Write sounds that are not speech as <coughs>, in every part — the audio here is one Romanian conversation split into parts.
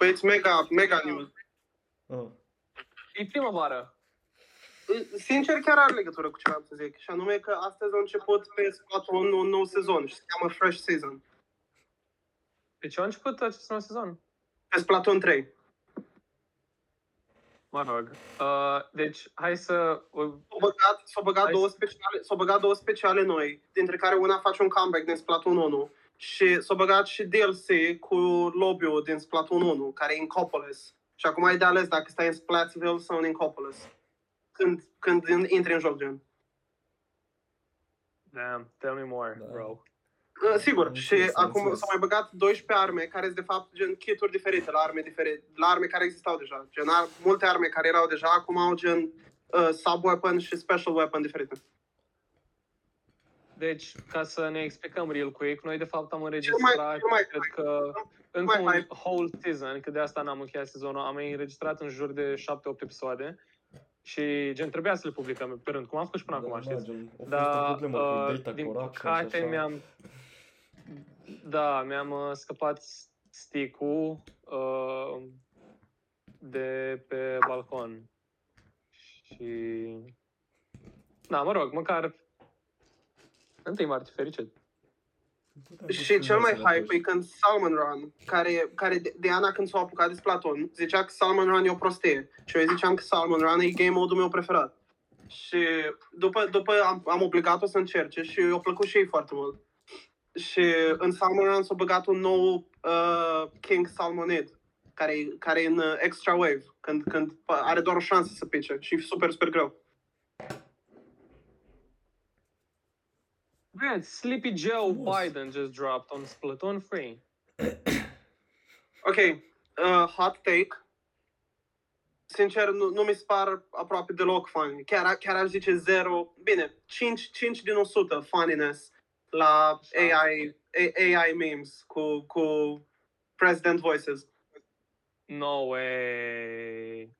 Băieți, mega, mega news. Ah. E primăvară. Sincer, chiar are legătură cu ce am să zic. Și anume că astăzi a început pe squatul un, un nou sezon și se cheamă Fresh Season. De ce a început acest nou sezon? Pe Splatoon 3. Mă rog. Uh, deci, hai să... uh, S-au băgat, s-au băgat, Hai două să- speciale, s-au băgat două speciale noi, dintre care una face un comeback din Splatoon 1 și s-au băgat și DLC cu lobby-ul din Splatoon 1, care e în Copolis. Și acum ai de ales dacă stai în Splatsville sau în Incopolis. Când, când intri în joc, gen. Damn, tell me more, Da. bro. Uh, Sigur, Am și înțeles, am acum înțeles. s-au mai băgat 12 arme, care sunt de fapt gen kituri diferite, la arme diferite, la arme care existau deja. Gen ar, multe arme care erau deja, acum au gen uh, sub-weapon și special weapon diferite. Deci, ca să ne explicăm real quick, noi de fapt am Cel mai, înregistrat, cel mai, cred că încă mai un hype. whole season, că de asta n-am încheiat sezonul, am înregistrat în jur de 7-8 episoade și gen trebuia să le publicăm pe rând, cum am făcut și până acum, știți? gen, a fost Da, o problemă cu uh, data din corruption și păcate așa. mi-am... Da, mi-am uh, scăpat stick-ul uh, de pe balcon. Și... Da, mă rog, măcar... Întâi martie fericit. Puteam să Și cel mai filmezi hype e când Salmon Run, care, care de, de Ana când s-a apucat de Splatoon, zicea că Salmon Run e o prostie. Și eu îi ziceam că Salmon Run e game mode-ul meu preferat. Și după, după am, am obligat-o să încerce și i-a plăcut și ei foarte mult. Și în Salmon Run s-a băgat un nou uh, King Salmonid, care, e- care e în uh, Extra Wave, când, când are doar o șansă să pice și e super, super greu. Man, Sleepy Joe. Biden just dropped on Splatoon 3. <clears throat> Ok, uh, hot take. Sincer, nu, nu mi se par aproape deloc funny. Chiar, chiar aș zice 0, bine, 5, 5 din 100 funniness la AI, AI memes cu, cu President Voices. No way.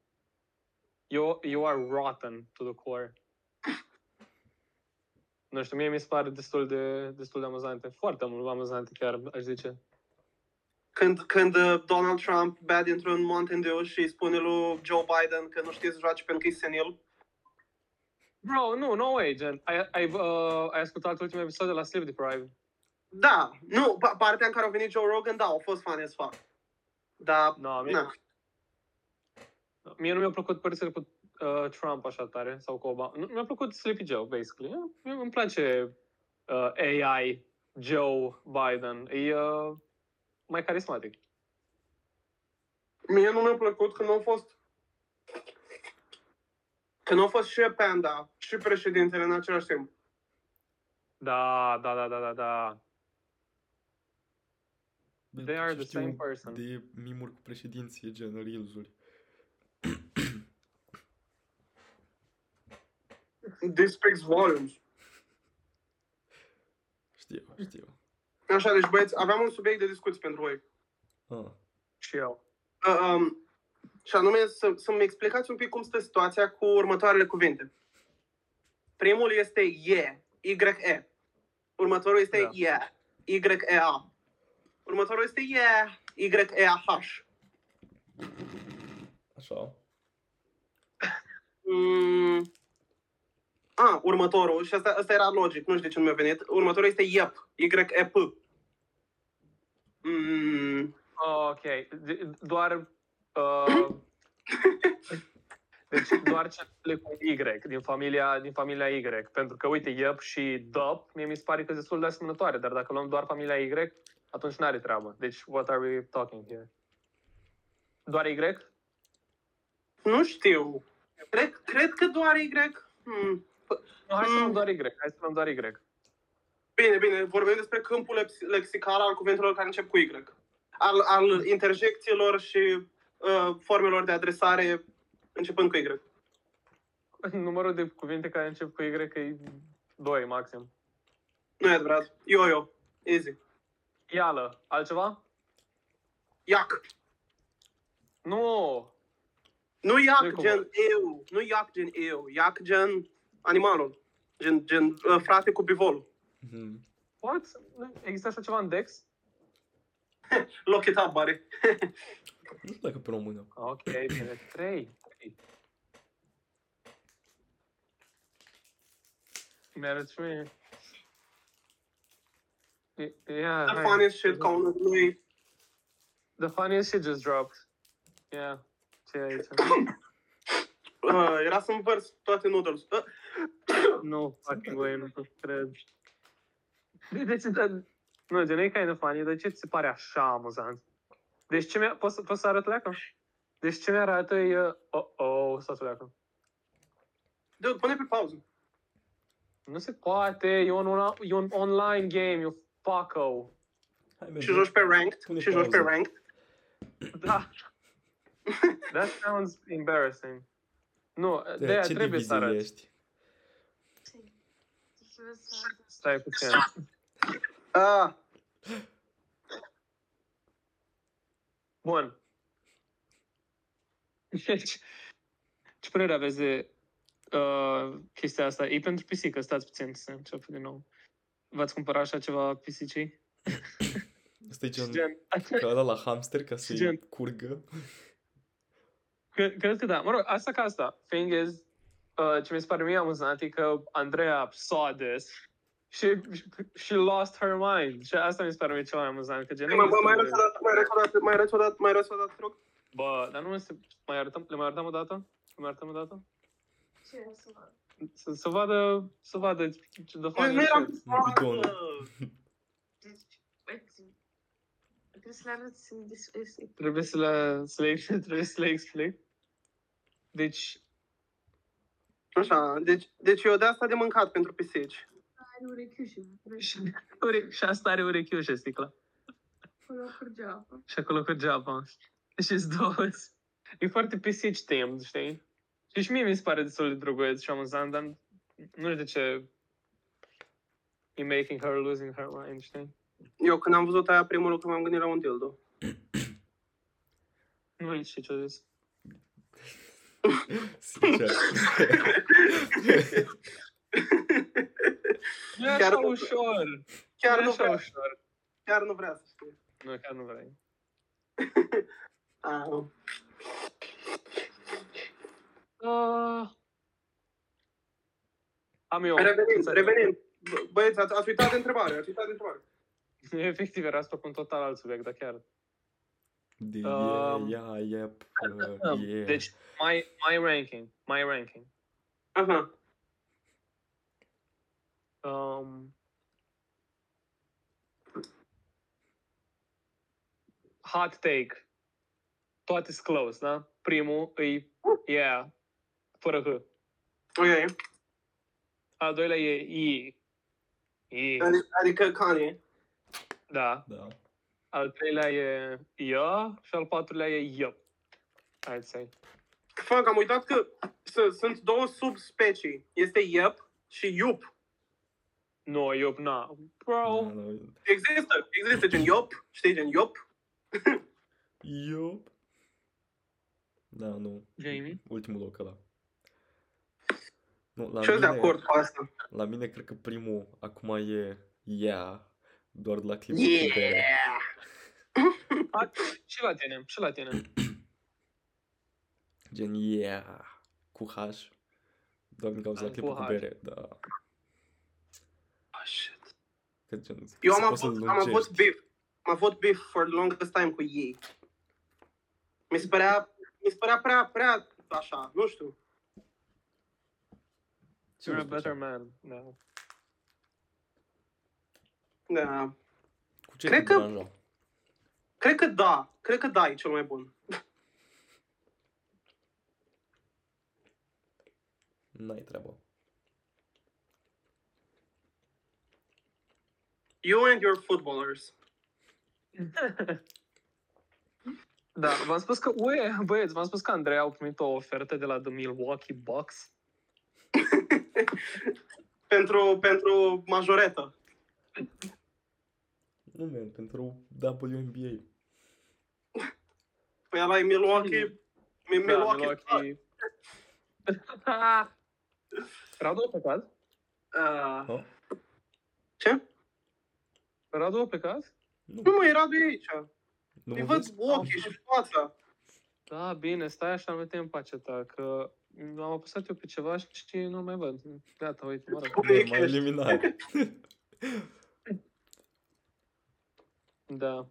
You, you are rotten to the core. Nu știu, mie mi se pare destul de, destul de amuzante. Foarte mult amuzante chiar, aș zice. Când, când uh, Donald Trump bea dintr-un Mountain Dew și îi spune lui Joe Biden că nu știe să joace pentru că e senil. Bro, nu, no way, gen. Ai, ai, uh, ai ascultat ultimul episod de la Sleep Deprived? Da, nu, pa- partea în care a venit Joe Rogan, da, a fost funny as fuck. Dar, No, mie, na. mie nu mi-a plăcut părțile cu uh, Trump așa tare, sau cu Obama. Nu, mi-a plăcut Sleepy Joe, basically. Mie îmi place uh, AI Joe Biden. E uh, mai carismatic. Mie nu mi-a plăcut că nu a fost că nu a fost și Panda și președintele în același timp. Da, da, da, da, da, da. Bă, They are ce the știu same person. De mimuri cu președinție, gen Reels-uri. This speaks volumes. Știu, știu. Așa, deci băieți, aveam un subiect de discuție pentru voi. Ah. Și eu. Uh, um, și anume să, să-mi explicați un pic cum stă situația cu următoarele cuvinte. Primul este ye, Y-E. Următorul este Da. yeah, Y-E-A. Următorul este yeah, Y-E-A-H. Așa. Mm. A, următorul, și asta, asta era logic, nu știu de ce nu mi-a venit. Următorul este YEP, Y-E-P. Mm. Ok, de- doar... Uh, <laughs> deci doar cele cu Y, din familia, din familia Y. Pentru că, uite, Yep și Dup, mie mi se pare că sunt destul de asemănătoare, dar dacă luăm doar familia Y, atunci n-are treabă. Deci, what are we talking here? Doar Y? Nu știu. Cred, cred că doar Y. Hmm. Nu, hai să Mm. luăm doar Y, hai să luăm doar Y. Bine, bine, vorbim despre câmpul lex- lexical al cuvintelor care încep cu Y. Al, al interjecțiilor și uh, formelor de adresare începând cu Y. <laughs> Numărul de cuvinte care încep cu Y e 2 maxim. Nu e adevărat. Yo-yo. Easy. Ială, altceva? Iac. Nu! Nu Nu-i iac cum- gen eu. Nu iac gen eu. Iac gen animalul. Gen, gen uh, frate cu bivolul. Mhm. What? Există așa ceva în Dex? <laughs> Lock it up, buddy. <laughs> Nu știu dacă pe română. Ok, bine, 3. Mi-arăt și mie. Y- Yeah, The hai. funniest shit ca unul din ei. The funniest shit just dropped. Yeah. Ce e aici? <coughs> Uh, era să învărs toate noodles. Uh, No fucking way, nu cred. De, de ce, dar, nu, de nu e kind of funny, dar ce ți se pare așa amuzant? Deci ce mi-a, poți, să- poți să arăt leacă? Deci ce mi-arată e, oh, oh, stați leacă. Dude, pune pe pauză. Nu se poate, e un, una- e un online game, you fucko. Hai, Și merge. joci pe ranked. Pune Și joci pe pauză. ranked. Da. <laughs> That sounds embarrassing. Nu, de De aia ce trebuie să divizie arăt. ești? Stai puțin. Ah, Bun. Deci, ce părere aveți de uh, chestia asta? E pentru pisică, stați puțin să încep din nou. V-ați cumpărat așa ceva pisicii? Asta e gen, Gen, ca ăla la hamster ca să-i Gen- curgă. Cred, cred că da. Mă rog, asta ca asta. Thing is, uh, ce mi se pare mie amuzant e că Andreea saw this și she lost her mind. Și asta mi se pare mie cel mai amuzant. Că gen, mai, mai, mai nu arăți odată, mai arăți odată, mai arăți odată, mai arăți odată, te rog. Bă, dar nu este... Mai arătăm, le mai arătăm o dată? Le mai arătăm o dată? Ce să fac? Să, să vadă, să vadă ce de Nu, fapt. nu eram... Un bidon. Deci, uite, trebuie să le arăți în dis- Trebuie să le, să le, <laughs> trebuie să le explic. Deci, Așa, deci, deci eu de asta de mâncat pentru pisici. Are urechiușe, și, <laughs> ure, și asta are urechiușe sticla. acolo curge apă. Și acolo curge apa. Și îți două. E foarte pisici themed, știi? Și și mie mi se pare destul de drăguț și amuzant, dar nu știu de ce e making her losing her mind, știi? Eu când am văzut aia primul lucru m-am gândit la un dildo. Nu știu ce a zis. Sincer. Nu e Chiar așa nu- ușor. Chiar nu e nu așa vrea, ușor. chiar nu vrea să știe. Nu, chiar nu vrei. Ah. Uh, am eu. Revenim, să- revenim. Bă- Băieți, ați, ați uitat de întrebare, ați uitat de întrebare. <laughs> Efectiv, era asta cu un total alt subiect, dar chiar. De Um, yeah, yeah, yep, uh, yeah. Deci, my, my ranking. My ranking. Aha. Um, hot take. Toate sunt close, da? Primul e yeah, fără H. Ok. Al doilea e E. E, Adică, adică Kanye. Da. Da. Al treilea e ia și al patrulea e yup. I'd say. Fuck, am uitat că s- sunt două subspecii. Este Yep și Yup. No, yup, na. Da, Bro, da. Există, există gen Yop, știi, gen Yop. Yup. Da, nu. Jamie? Ultimul loc ăla. Nu, la Și eu de mine, acord cu asta. la mine cred că primul acum e Yeah, doar de la clipul cu bere. Yeah! A, și la tine, și la tine. <clears throat> Gen Yeah, cu H. Doar din cauza Ah, la clipul cu cu H. bere, da. Oh, shit. Că gen, Eu să am poți să avut, am avut lungești. beef. Am avut beef for the longest time cu ei. Mi se părea, mi se părea prea, prea, așa, nu știu. Ce You're a nu știu better ce. man now. Da. Cu ce Cred te că- deranja? Cred că da, cred că da e cel mai bun. <laughs> N-ai treabă. You and your footballers. <laughs> da, v-am spus că, ue, băieți, v-am spus că Andrei au primit o ofertă de la The Milwaukee Bucks. <laughs> pentru, pentru majoretă. Nu, man, pentru WNBA. Păi ăla e Milwaukee. Mi- Da, Milwaukee. Milwaukee. <laughs> Radu a plecat? Uh, Ha? ce? Radu a plecat? Nu, Nu mă, era de aici. Nu Îi mă văd vezi? ochii și fața. Da, bine, stai așa, nu te împace ta, că am apăsat eu pe ceva și nu mai văd. Gata, uite, mă rog. Cum e M-a cash? eliminat. <laughs> Da.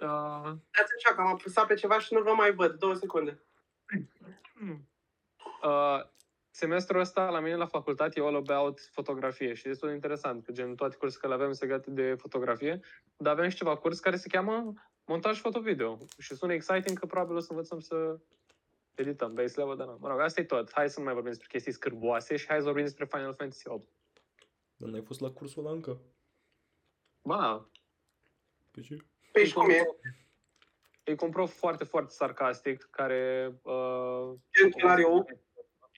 Uh, Dați așa că am apăsat pe ceva și nu vă mai văd. Două secunde. uh, semestrul ăsta la mine la facultate e all about fotografie și e destul de interesant, că gen toate cursurile le avem sunt legate de fotografie, dar avem și ceva curs care se cheamă montaj foto-video și sună exciting că probabil o să învățăm să edităm base level, dar nu. Mă rog, asta e tot. Hai să nu mai vorbim despre chestii scârboase și hai să vorbim despre Final Fantasy 8. Dar n-ai fost la cursul ăla încă? Ba, Pe ce? Păi și cum e? E cu un prof foarte, foarte sarcastic, care... Uh, Gen chelariu.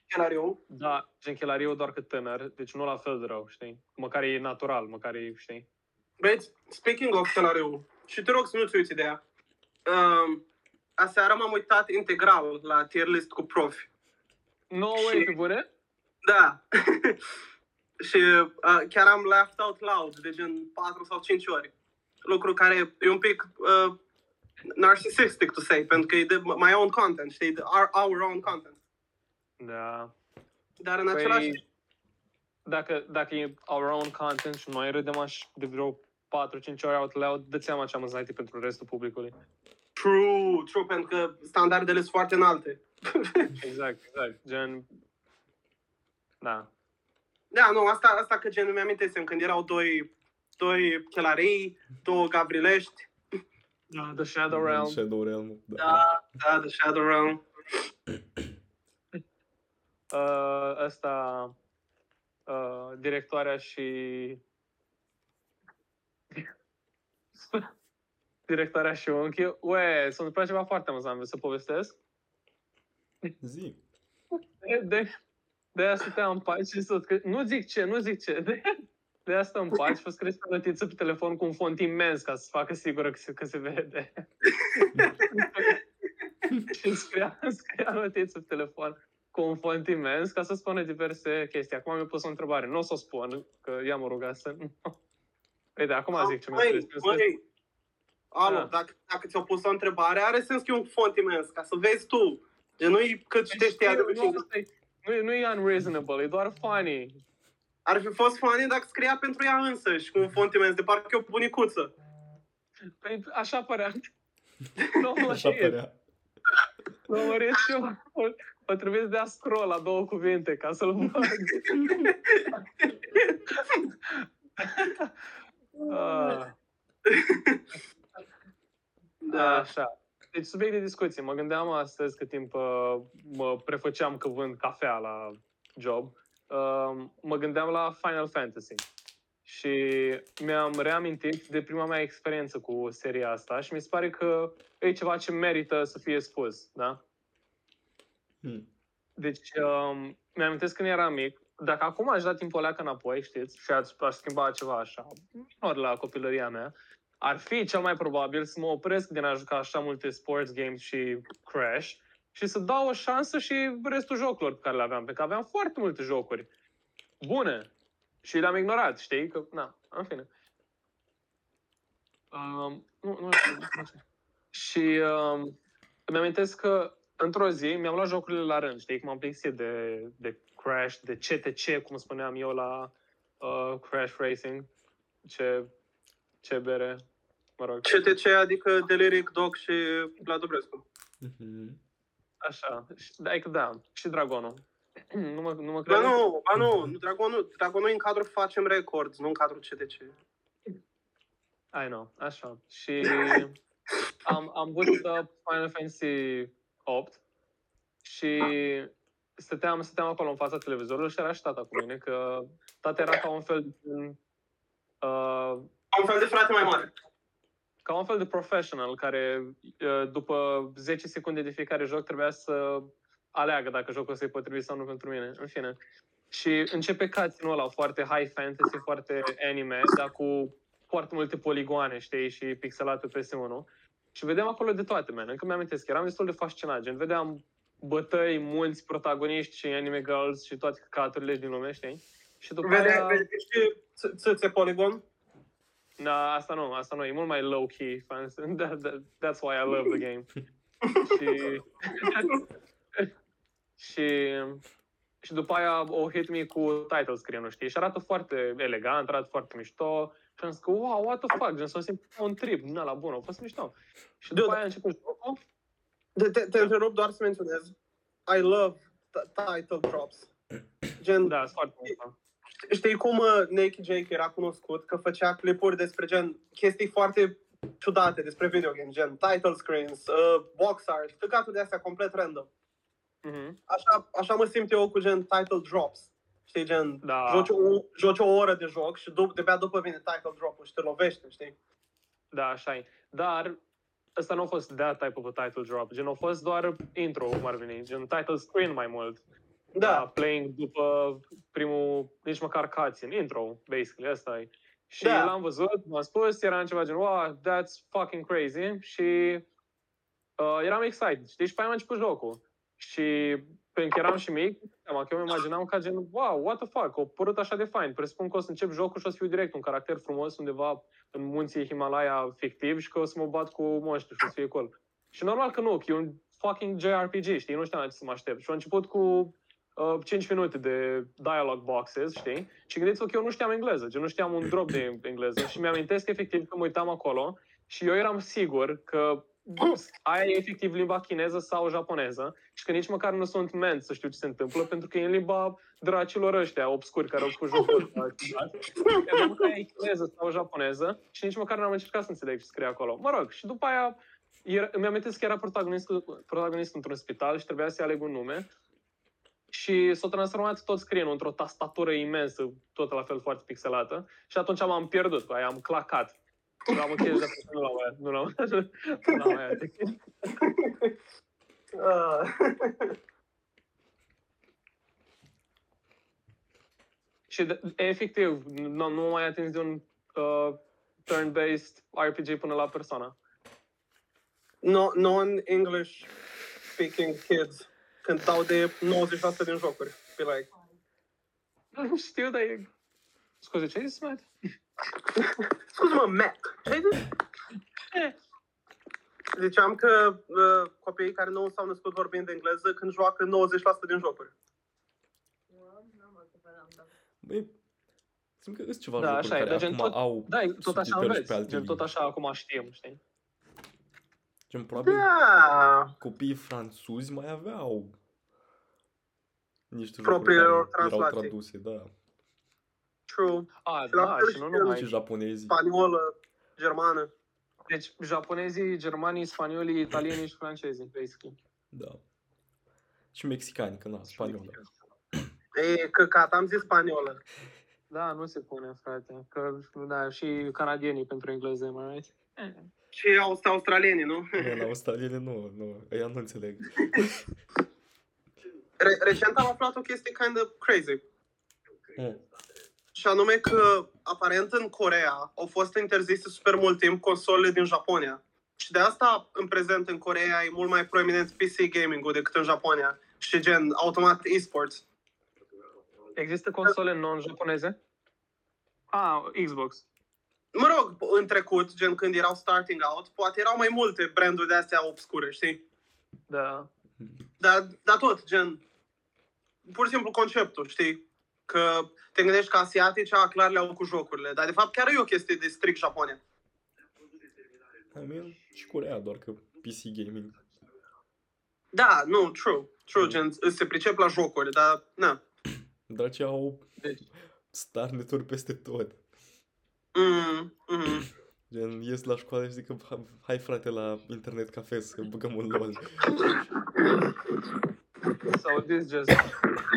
Chelariu. Da, gen chelariu doar că tânăr, deci nu la fel de rău, știi? Măcar e natural, măcar e, știi? Băieți, speaking of chelariu, și te rog să nu-ți uiți ideea. Um, aseară m-am uitat integral la tier list cu profi. No Și- way, pe bune? Da. <laughs> și uh, chiar am laughed out loud de gen 4 sau 5 ori. Lucru care e un pic uh, narcissistic to say, pentru că e de my own content, știi, de our, our own content. Da. Dar în Păi, același timp, Dacă, dacă e our own content și noi râdem așa de vreo 4-5 ori out loud, dă seama ce amuzant e pentru restul publicului. true, true, pentru că standardele sunt foarte înalte. <laughs> Exact, exact. Gen... Da. Da, nu, asta, asta că gen îmi amintesem când erau doi, doi chelarei, două gavrilești. Da, The Shadow Realm. Shadow Realm. Da. Da, da, The Shadow Realm. <clears throat> Uh, ăsta... Uh, directoarea și... <laughs> directoarea și unchiul. Ue, s-a întâmplat ceva foarte amuzant, vreau să povestesc? Zi. De, de, de aia stăteam în pat și să scrie, nu zic ce, nu zic ce, de, <laughs> de aia stăm în pat și o scris pe notiță pe telefon cu un font imens ca să facă sigură că se, că se vede. <laughs> și scria, scria notiță pe telefon cu un font imens ca să spună diverse chestii. Acum mi-a pus o întrebare, nu o să o spun, că ea m-a rugat să nu. Uite, acum zic ce mi-a scris. Măi, măi, alo, Da. dacă, dacă ți-au pus o întrebare, are sens că e un font imens, ca să vezi tu. Gen, nu-i cât citești ea de nu, obicei. asta e- nu, e- nu e unreasonable, e doar funny. Ar fi fost funny dacă scria pentru ea însăși, cu un font imens, de parcă e o bunicuță. Păi, așa părea. <laughs> Nu, mă, Așa e- părea. Nu, mă râd și eu. Mă trebuie să dea scroll la două cuvinte ca să-l văd. <laughs> Ah, Da. Așa. Deci, subiect de discuție. Mă gândeam astăzi, cât timp uh, mă prefăceam că vând cafea la job, uh, mă gândeam la Final Fantasy. Și mi-am reamintit de prima mea experiență cu seria asta și mi se pare că e ceva ce merită să fie spus, da? Hmm. Deci, um, mi-am când eram mic, dacă acum aș da timpul ăla înapoi, știți, și aș, aș schimba ceva așa, ori la copilăria mea, ar fi cel mai probabil să mă opresc din a juca așa multe sports games și Crash și să dau o șansă și restul jocurilor pe care le aveam, pentru că aveam foarte multe jocuri bune și le-am ignorat, știi? Că, na, în fine. Um, nu, nu, știu, nu știu. Și um, îmi amintesc că într-o zi mi-am luat jocurile la rând, știi, cum am plictisit de, de Crash, de CTC, cum spuneam eu la uh, Crash Racing. Ce, ce bere, mă rog. CTC, adică Deliric, Doc și Vlad Dobrescu. Mhm. Așa, și- adică da, și Dragonul. <clears throat> nu mă, nu mă Ba crede? nu, ba nu, nu, Dragonul, Dragonul e în cadrul Facem Records, nu în cadrul CTC. I know, așa. Și <laughs> am, am văzut uh, Final Fantasy 8 și stăteam, stăteam acolo în fața televizorului și era și tata cu mine, că tata era ca un fel de, uh, Un fel de frate mai mare. Ca un fel de professional care uh, după 10 secunde de fiecare joc trebuia să aleagă dacă jocul ăsta e potrivit sau nu pentru mine. În fine. Și începe cutscene-ul ăla foarte high fantasy, foarte anime, dar cu foarte multe poligoane, știi, și pixelate pe PS1. Și vedeam acolo de toate, man. Încă mi-am eram destul de fascinat. Gen, vedeam bătăi, mulți protagoniști și anime girls și toate căcaturile din lume, știi? Și după Vede, aia... vede și ț- țâțe Polygon? Na, asta nu, asta nu, e mult mai low-key. fans. <laughs> That, that, that's why I love the game. <laughs> și, <laughs> și, și după aia o hit me cu title screen-ul, știi? Și arată foarte elegant, arată foarte mișto. Și am zis că, wow, what the fuck, gen, s-o simt un trip, na, la bun, a fost mișto. Și după Dude. aia a început jocul. Te, te, te întrerup doar să menționez. I love t- title drops. Gen, Da, sunt foarte mișto. Știi cum uh, Naked Jake era cunoscut? Că făcea clipuri despre gen chestii foarte ciudate despre video game, gen title screens, uh, box art, tăcaturi de astea complet random. Mhm. Așa, așa mă simt eu cu gen title drops. Știi, gen, Da. joci, o, joci o oră de joc și dup, de-abia după vine title drop-ul și te lovește, știi? Da, așa e. Dar ăsta nu a fost that type of a title drop. Gen, a fost doar intro, cum ar veni. Gen, title screen mai mult. Da, playing după primul, nici măcar cutscene, intro, basically, asta e. Și Da. l-am văzut, m-am spus, era ceva gen, wow, that's fucking crazy. Și uh, eram excited, știi? Și pe aia am început jocul. Și pentru că eram și mic, seama că eu îmi imaginam ca gen, wow, what the fuck, o părut așa de fain. Presupun că o să încep jocul și o să fiu direct un caracter frumos undeva în munții Himalaya fictiv și că o să mă bat cu monștri și o să fie cool. Și normal că nu, că e un fucking JRPG, știi? Nu știam la ce să mă aștept. Și am început cu uh, 5 minute de dialogue boxes, știi? Și gândiți-vă că eu nu știam engleză, gen nu știam un drop de engleză și mi-amintesc efectiv că mă uitam acolo și eu eram sigur că aia e efectiv limba chineză sau japoneză și că nici măcar nu sunt ment să știu ce se întâmplă pentru că e în limba dracilor ăștia obscuri care au făcut jocul ăsta. Credeam că e chineză sau japoneză și nici măcar n-am încercat să înțeleg ce scrie acolo. Mă rog, și după aia era, îmi amintesc că era protagonist, protagonist într-un spital și trebuia să-i aleg un nume și s-a transformat tot screen într-o tastatură imensă, tot la fel foarte pixelată și atunci m-am pierdut cu aia, am clacat. Nu am încheiat de nu l-am mai nu l-am <laughs> nu l-am mai uh, Și de, efectiv, nu, nu mai atins de un uh, turn-based RPG până la persoană. no, non-English speaking kids cântau de 90% din jocuri. Be like, Nu știu, dar e... Scuze, ce ai zis, Matt? <laughs> scuze-mă, Mac, ce ai zis? Eh. <laughs> Ziceam că uh, copiii care nu s-au născut vorbind engleză când joacă 90% din jocuri. Băi, simt că sunt ceva Da, jocuri așa e, care dar gen acum tot- au Da, e tot așa subtitări și înveți. pe alte Gen, tot limbi. așa acum știm, știi? Gen, probabil Da, copiii franțuzi mai aveau niște Propriile jocuri lor care erau translații. traduse, da. true. A, Și la da, fel și nu și numai. Și japonezii. Spaniolă, germană. Deci, japonezii, germanii, spaniolii, italienii și francezii, basically. Da. Și mexicani, că na, spaniolă. E căcat, am zis spaniolă. Da, nu se pune, frate. Că, da, și canadienii pentru engleză, am right? <laughs> Și aust- australienii, nu? Nu, la australiene nu, nu, ăia nu înțeleg. <laughs> Re- recent am aflat o chestie kind of crazy. Mm. Și anume că, aparent, în Corea au fost interzise super mult timp consolele din Japonia. Și de asta, în prezent, în Corea e mult mai proeminent PC gaming-ul decât în Japonia. Și gen, automat e-sports. Există console non-japoneze? Ah, Xbox. Mă rog, în trecut, gen când erau starting out, poate erau mai multe branduri de astea obscure, știi? Da. Dar, dar tot, gen, pur și simplu conceptul, știi? Că te gândești că asiatici, a, clar le-au cu jocurile. Dar de fapt chiar e o chestie de strict Japonia. I mean, și Corea, doar că PC gaming. Da, nu, true. True, Mm. gen, se pricep la jocuri, dar, na. Dar ce au Deci, starneturi peste tot. Mm, mm. Gen, ies la școală și zic că "Ha- hai frate la internet cafe să băgăm un LOL. so this just,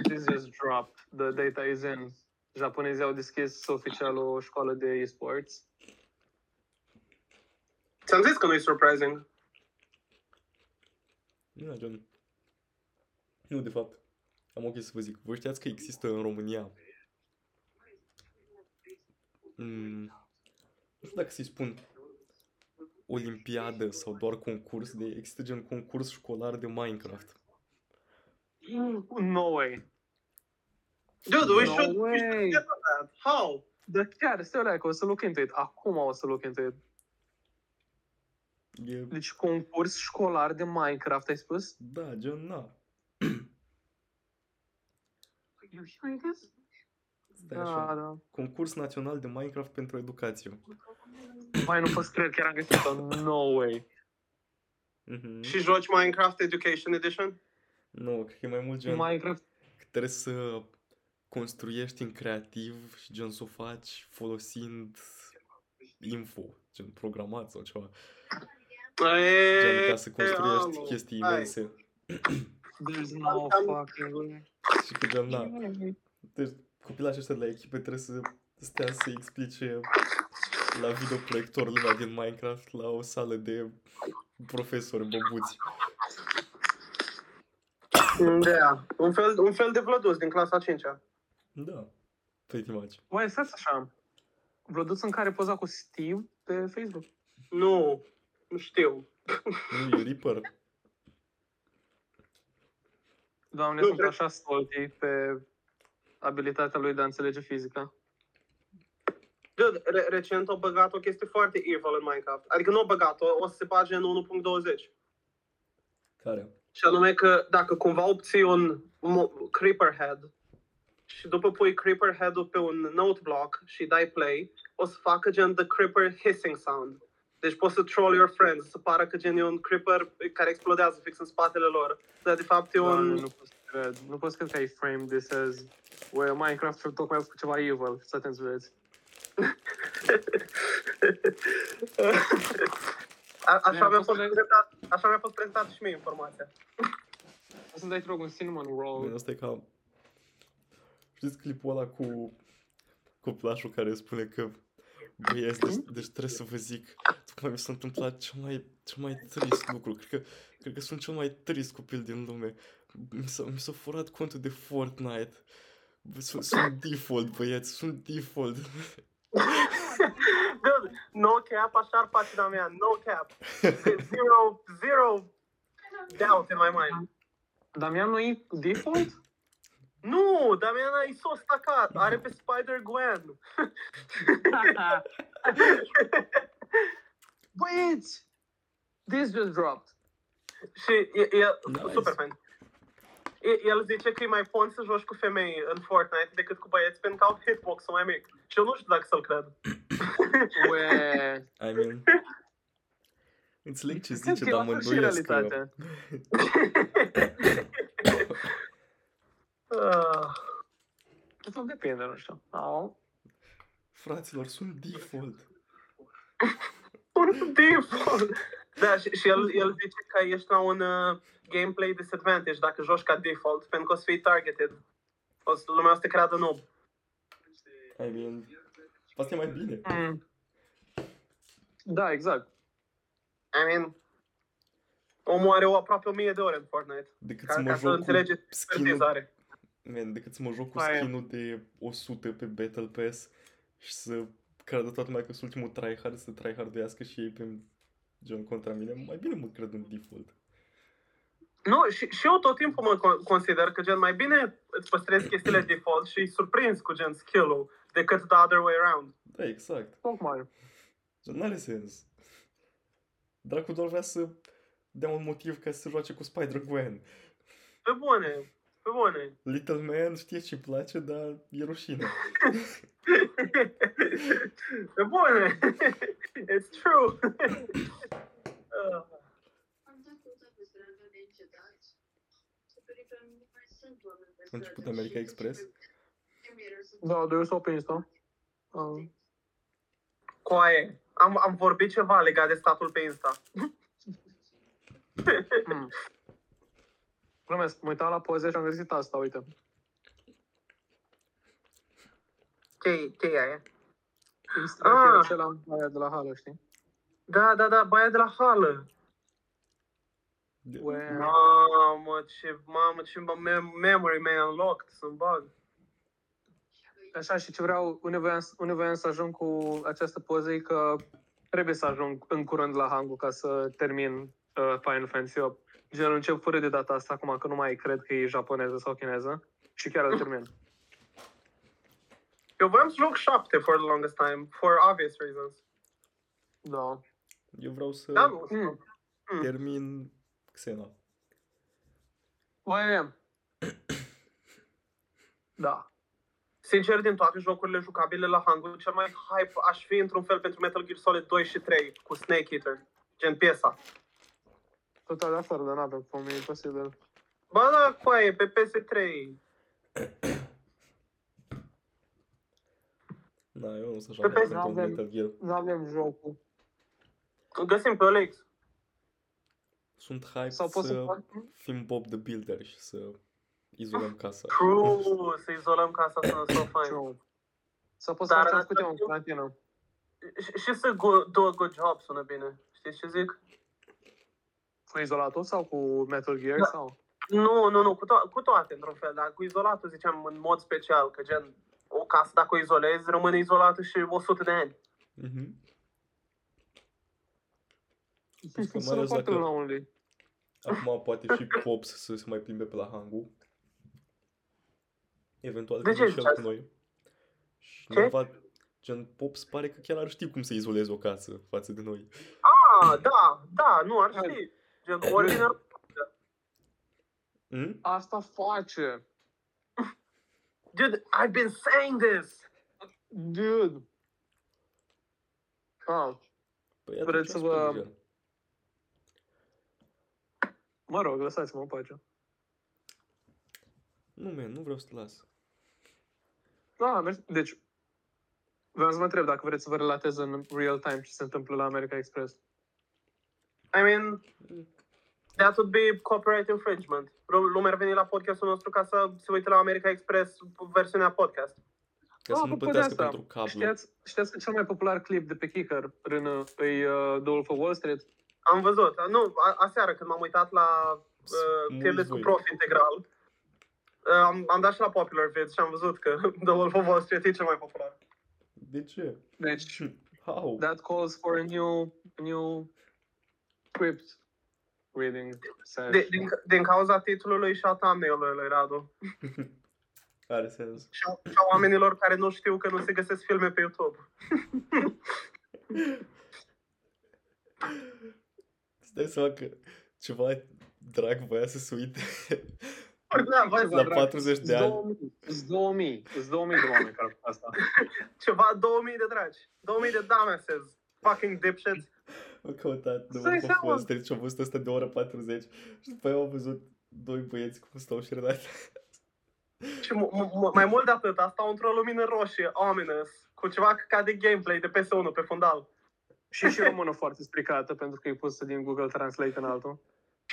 this just dropped. The data is in. Japonezii au deschis oficial o școală de e-sports. Ți-am zis că nu e surprising. Da, gen. Nu, de fapt. Am o chestie să vă zic. Voi știați că există în România mm, nu știu dacă să-i spun olimpiadă sau doar concurs de există gen concurs școlar de Minecraft. No way. Dude, we No should, we way. should get on that. How? Dar chiar, stai o că o să look into it. Acum o să look into it. E, Deci concurs școlar de Minecraft, ai spus? da, gen, na. You hearing this? Stai Da, așa. da. Concurs național de Minecraft pentru educație. Mai nu pot să cred, chiar am găsit-o. No way. Mhm. Și joci Minecraft Education Edition? Nu, cred că e mai mult gen... Minecraft că trebuie să construiești în creativ și gen să o faci folosind info, gen programat sau ceva. Gen ca să construiești alo, chestii hai. imense. There's no fucking way. Și că gen, na, deci copilașii ăștia de la echipe trebuie să stea să explice la videoproiectorul ăla din Minecraft la o sală de profesori băbuți. Da, un fel, un fel de vlădus din clasa 5 -a. Da, pretty much. Băi, stați așa. Vlăduț în care poza cu Steve pe Facebook. Nu, nu știu. Nu, e Reaper. Doamne, Nu, sunt cred- așa salty pe abilitatea lui de a înțelege fizica. Dude, re- recent au băgat o chestie foarte evil în Minecraft. Adică nu au băgat-o, o să se bage în 1.20. Care? Și anume că dacă cumva obții un mo- Creeper Head și după pui Creeper Head-ul pe un note block și dai play, o să facă gen the Creeper hissing sound. Deci poți să troll your friends, să pară că gen e un Creeper care explodează fix în spatele lor. Dar de fapt e Doamne, un... nu pot să cred. Nu pot să cred că ai framed this as where Minecraft tocmai a făcut ceva evil. Să te înțelegi. A- așa, Mi-a mi-a fost fost le- prezentat, așa mi-a fost prezentată și mie informația. O să-mi dai, te rog, un cinnamon roll. Bine, Asta e ca... Știți clipul ăla cu coplașul care spune că Băieți, deci, deci trebuie să vă zic, tocmai mi s-a întâmplat cel mai, cel mai trist lucru. Cred că, cred că sunt cel mai trist copil din lume. Mi s-a, mi s-a furat contul de Fortnite. Bă, Sunt, sunt default, băieți, sunt default. <laughs> Dude, no cap, așa ar face la mea, no cap. Zero, zero doubt in my mind. Damian nu e default? Nu, Damiana e s-o stacat, are pe Spider-Gwen. <laughs> Băieți! This just dropped. Și e, e Nice. super fan. E, el zice că e mai fun să joci cu femei în Fortnite decât cu băieți pentru că au hitbox-ul mai mic. Și eu nu știu dacă să-l cred. <laughs> Ue... I mean... <laughs> Înțeleg ce Cred zice, că e dar la mă fel și îndoiesc că... realitatea. Ah, Tot depinde, nu știu. Au. Fraților, sunt default. un default. Da, și, și el, el zice că ești la un uh, gameplay disadvantage dacă joci ca default, pentru că o să fii targeted. O să, lumea o să te creadă noob. I mean... Asta e mai bine. Mm. Da, exact. I mean, omul are o aproape 1000 de ore în Fortnite. Decât Ca, să mă ca să joc cu înțelegeți skin-ul expertizare. Man, decât să mă joc cu Aia. skin-ul de 100 pe Battle Pass și să creadă toată lumea că sunt ultimul tryhard, să tryharduiască și ei pe gen contra mine, mai bine mă cred în default. Nu, și, și eu tot timpul mă con- consider că gen mai bine îți păstrezi chestiile default și îi surprinzi cu gen skill-ul decât the other way around. Da, exact. Tocmai. Gen, n-are sens. Dracu doar vrea să dea un motiv ca să se joace cu Spider-Gwen. Pe bune, pe bune. Little Man știe ce place, dar e rușine. <laughs> pe bune. It's true. Ah. A început America Express? Da, de eu s-au prins, da? Uh. Coaie, am, am vorbit ceva legat de statul pe Insta. <laughs> <laughs> Mm. Glumesc, mă uitam la poze și am găsit asta, uite. Ce, ce e aia? Instagram Ah. acela aia de la hală, știi? Da, da, da, baia de la hală. Ue. Mamă, ce, mamă, ce mem- memory mi-a unlocked să-mi bag. Așa, și ce vreau, unde voiam, unde voiam să ajung cu această poză e că trebuie să ajung în curând la hangul ca să termin uh, Final Fantasy 8. Gen, încep fără de data asta, acum că nu mai cred că e japoneză sau chineză. Și chiar îl termin. Eu voiam să joc 7 for the longest time, for obvious reasons. Da. Eu vreau să Da, nu. Mm. Mm. termin Xena. Băi, <coughs> da. Sincer, din toate jocurile jucabile la Hangul, cel mai hype aș fi într-un fel pentru Metal Gear Solid 2 și 3 cu Snake Eater, gen piesa. Total asta ordonată, for me, imposibil. Bă, da, coaie, pe PS3. Da, eu nu sunt Pe așa pe- pentru n-avem- Metal Gear. Nu avem jocul. Găsim pe OLX. Sunt hype Sau poți să să fac... fim Bob the Builder și să izolăm casa. <laughs> True, să izolăm casa să so fain. True. Sau poți să Dar facem în câte un același timp- carantină. Și, și să go, do a good job sună bine. Știți ce zic? Cu izolatul sau cu Metal Gear Da. sau? Nu, nu, nu, cu, to- cu toate într-un fel, dar cu izolatul ziceam în mod special, că gen o casă dacă o izolezi, rămâne izolată și 100 de ani. Mhm. <laughs> Plus că mai Sună ales foarte dacă lonely. acum poate și Pops să se mai plimbe pe la Hangu. Eventual De când ce și el zici cu noi. Și Ce? ne va, gen, Pops pare că chiar ar ști cum să izoleze o casă față de noi. Ah, da, da, nu, ar ști. Gen, ordinar, Mm? Asta face. dude, I've been saying this. Dude. Ah, Păi atunci Vreți să spune, vă- gen. mă rog, lăsați-mă în pace. Nu, man, nu vreau să te las. Da, mersi. Deci, vreau să vă întreb dacă vreți să vă relatez în real time ce se întâmplă la America Express. I mean, that would be copyright infringement. Ru- Lumea ar veni la podcastul nostru ca să se uite la America Express versiunea podcast. Ca să Ah, nu apropo de plătească asta, pentru cablu. Știați, știați că cel mai popular clip de pe Kicker în, îi uh, The Wolf of Wall Street? Am văzut. Nu, a- aseară când m-am uitat la uh, Mulți tier list cu voi. prof integral, uh, am, am dat și la Popular Vids și am văzut că <laughs> The Wolf of Wall Street e cel mai popular. De ce? Deci, How? that calls for a new, a new script reading De, session. din, din cauza titlului și a thumbnail-ului, Radu. <laughs> Are sens. Și a, și a oamenilor care nu știu că nu se găsesc filme pe YouTube. Îți dai seama că ceva drag voia să se uite <laughs> Da, bă, la drag. 40 de ani. 2000, Îs 2000, îs 2000 de oameni care fac asta. <laughs> ceva 2000 de dragi. 2000 de dumbasses. Fucking dipshits. Am căutat de Stai Wolf of seama. Wall Street și am văzut asta de o oră 40 și după aia am văzut doi băieți cum stau și redate. Și m- m- mai mult de atât, asta într-o lumină roșie, ominous, cu ceva ca de gameplay de PS1 pe fundal. Și și română foarte stricată pentru că e pusă din Google Translate în altul.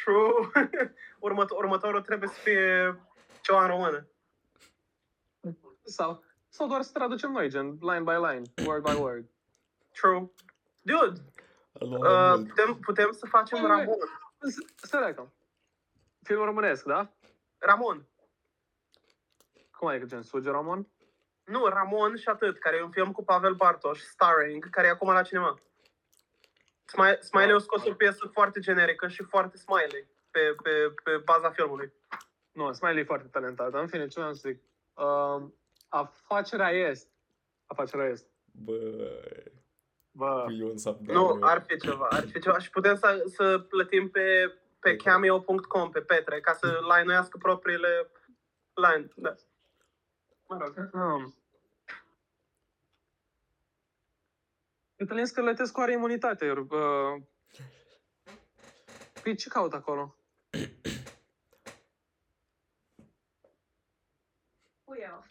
True. <laughs> Următ- următorul trebuie să fie ceva în română. Sau, sau doar să traducem noi, gen line by line, word by word. True. Dude, Am luat mai uh, mult. putem, putem să facem Băi, băi. Ramon. S- Stai dacă. Film românesc, da? Ramon. Cum adică gen Suge Ramon? Nu, Ramon și atât, care e un film cu Pavel Bartos, starring, care e acum la cinema. Smiley, Smiley a scos o piesă foarte generică și foarte smiley pe, pe, pe baza filmului. Nu, Smiley e foarte talentat, dar în fine, ce vreau să zic? Uh, afacerea este. Afacerea este. Bă, Bă, cu Ion Sapdan. Nu, ar fi ceva, ar fi ceva. Și putem să, să plătim pe, pe cameo.com, pe Petre, ca să <laughs> line-uiască propriile line. Da. Mă rog. um, Cătălin Scărlătescu are imunitate. Uh, păi ce caut acolo? Cu eu.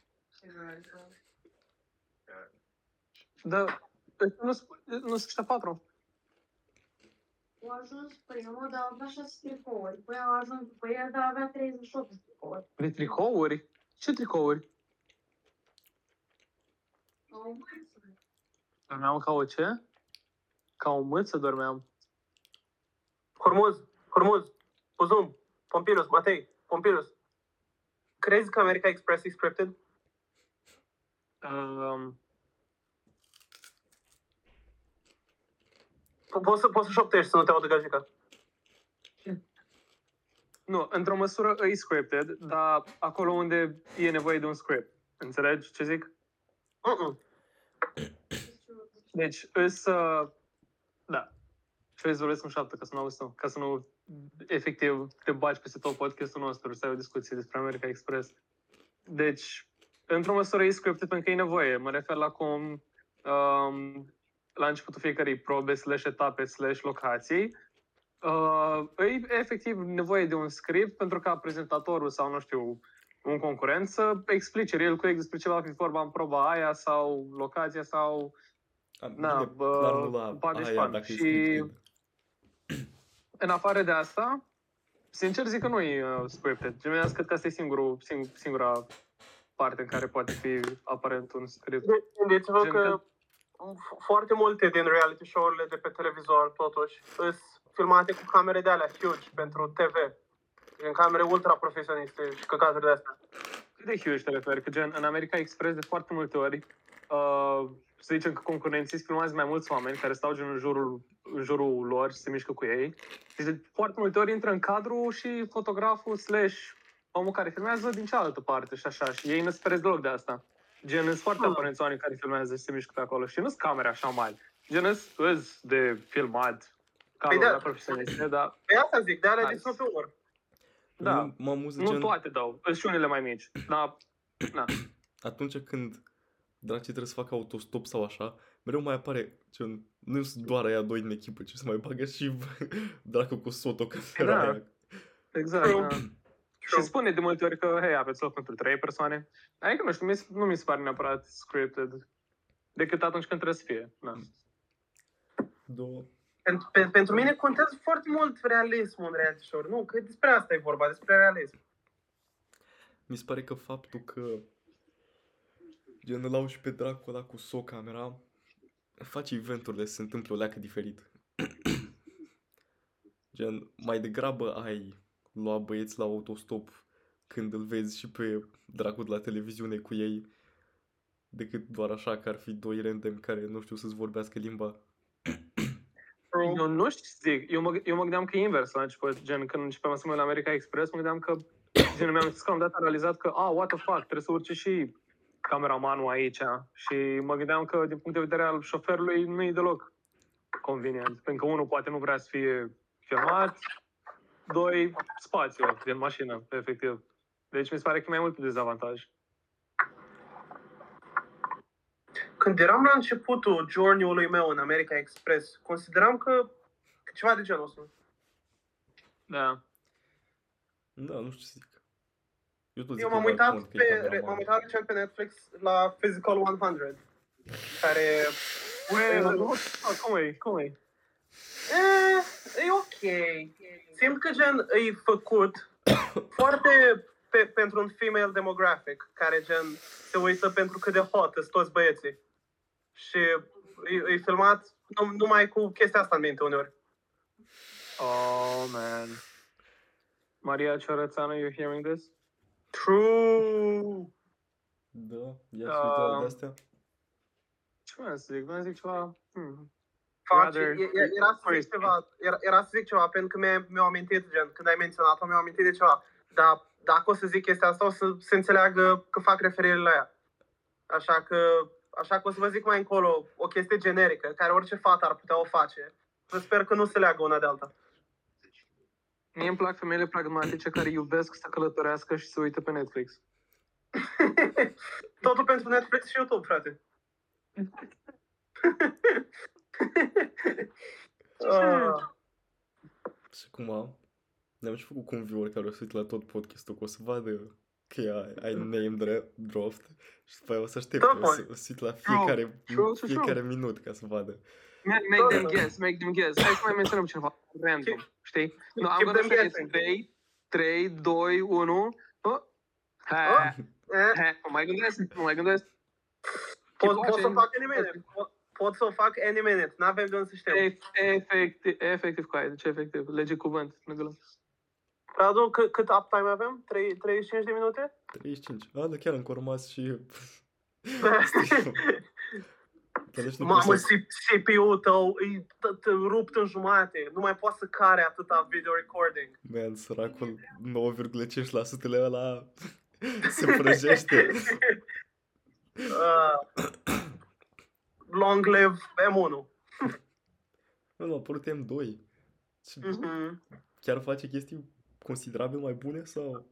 Da, ăștia nu sunt nu sunt ăștia patru. Au ajuns primul, dar avea 6 tricouri. Păi au ajuns după el, dar avea 38 de tricouri. De tricouri? Ce tricouri? Au mulți. Dormeam ca o ce? Ca o mâță dormeam. Hormuz, Hormuz, Uzum, Pompilus, Matei, Pompilus. Crezi că America Express e scripted? Um, Poți să, poți să șoptești să nu te audă gajica. nu, într-o măsură e scripted, dar acolo unde e nevoie de un script. Înțelegi ce zic? Uh-uh. Deci, îs, uh, da. Și vrei să vorbesc în șapte, ca să nu auzi tu, ca să nu, efectiv, te bagi peste tot podcastul nostru, să ai o discuție despre America Express. Deci, într-o măsură e scripted pentru că e nevoie. Mă refer la cum um, la începutul fiecarei probe, slash etape, slash locații, uh, e efectiv nevoie de un script pentru ca prezentatorul sau, nu știu, un concurent să explice el cu despre ce va fi vorba în proba aia sau locația sau A, Na, bine, bă, clar nu la bani și aia, bani. dacă e Și- scripted. <clears throat> în afară de asta, sincer zic că nu e uh, scripted. General, cred că asta e singurul, sing, singura parte în care poate fi aparent un script. Gândiți-vă Gen că că- f- foarte multe din reality show-urile de pe televizor, totuși, sunt filmate cu camere de alea huge pentru TV. În camere ultra profesioniste și căcaturi de astea. Cât de huge te referi? Că gen, în America Express de foarte multe ori, uh, să zicem că concurenții filmează mai mulți oameni care stau gen în jurul, în jurul lor și se mișcă cu ei. Deci de foarte multe ori intră în cadru și fotograful slash omul care filmează din cealaltă parte și așa. Și ei nu se feresc deloc de asta. Gen, sunt foarte Ah. aparenți oameni care filmează și se mișcă pe acolo. Și nu sunt camere așa mari. Gen, sunt de filmat, Păi camera da. profesioniste, dar Pe asta zic, de alea Hai. de snowplower. da, Eu Mă amuz nu gen toate dau. Sunt și unele mai mici. Dar, na. <clears throat> atunci când dracii trebuie să facă autostop sau așa, mereu mai apare gen, nu sunt doar aia doi în echipă, ci se mai bagă și <laughs> dracu cu soto camera Da. aia. Exact, True. da. Și spune de multe ori că, hei, aveți loc pentru trei persoane. Adică, nu știu, mi se- nu mi se pare neapărat scripted. Decât atunci când trebuie să fie. Da. Două. Pentru, pe, pentru mine contează foarte mult realismul în reality show Nu, că despre asta e vorba, despre realism. Mi se pare că faptul că gen îl au și pe dracu ăla cu so camera face eventurile să se întâmple o leacă diferit. <clears throat> gen, mai degrabă ai lua băieți la autostop când îl vezi și pe dracu de la televiziune cu ei decât doar așa că ar fi doi random care nu știu să-ți vorbească limba. Eu nu știu ce zic. Eu mă, eu mă gândeam că e invers la început. Gen, când începeam să mă uit la America Express, mă gândeam că... Gen, mi-am zis că am dat am realizat că, ah, what the fuck, trebuie să urce și cameramanul aici. Și mă gândeam că, din punct de vedere al șoferului, nu e deloc convenient. Pentru că unul poate nu vrea să fie filmat, doi, spațiu din mașină, efectiv. Deci mi se pare că e mai mult dezavantaj. Când eram la începutul journey-ului meu în America Express, consideram că că ceva de genul ăsta. Da. Da, nu știu ce zic. Eu tot zic Eu că m-am mai uitat, cont că e pe, cameraman. m-am uitat recent pe Netflix la Physical 100, care Ue, Eu- nu, cum e? Cum e? E, e ok. Simt că gen e făcut <coughs> foarte pe, pentru un female demographic, care gen se uită pentru cât de hot sunt toți băieții. Și e, e filmat num- numai cu chestia asta în minte uneori. Oh, man. Maria Ciorățanu, you hearing this? True! Da, ia Da. și uite de astea. Ce vreau să zic? Vreau să zic ceva... Hmm. Face, Rather- e- e- era să zic crazy. ceva, era, era să zic ceva, pentru că mi-a, mi-au amintit, gen, când ai menționat-o, mi-au amintit de ceva. Dar dacă o să zic chestia asta, o să se înțeleagă că fac referire la ea. Așa că, așa că o să vă zic mai încolo o chestie generică, care orice fată ar putea o face. Să sper că nu se leagă una de alta. Mie îmi plac femeile pragmatice care iubesc să călătorească și să uită pe Netflix. <laughs> Totul pentru Netflix și YouTube, frate. <laughs> Și acum ne-am și făcut cu un viewer care o să uite la tot podcastul, că o să vadă că ai, ai name dra- dropped și după aia o să aștepte, Da, o să, uite la fiecare, True, true, fiecare minut ca să vadă. Man, make them guess, make them guess. Hai să mai menționăm ceva random, știi? Nu, am gândit guessing. 3, 3, 2, 1. Oh. Ha, Oh. eh, ha, mă mai gândesc, mă mai gândesc. pot să o watching. Fac any minute. Pot, pot să o fac any minute. N-avem de unde să știm. E- Efectiv, efectiv, cu aia, deci efectiv, lege cuvânt, nu glumesc. Radu, cât, cât uptime avem? 3, 35 de minute? 35. A, da, chiar încă au rămas și... <laughs> Dar deci nu Mamă, poți să... C- CPU-ul tău e t- t- rupt în jumate. Nu mai poate să care atâta video recording. Man, săracul 9,5% ăla se prăjește. Uh, <laughs> <clears throat> long live M1. Nu, nu, a apărut M2. Și Mhm. chiar face chestii considerabil mai bune sau...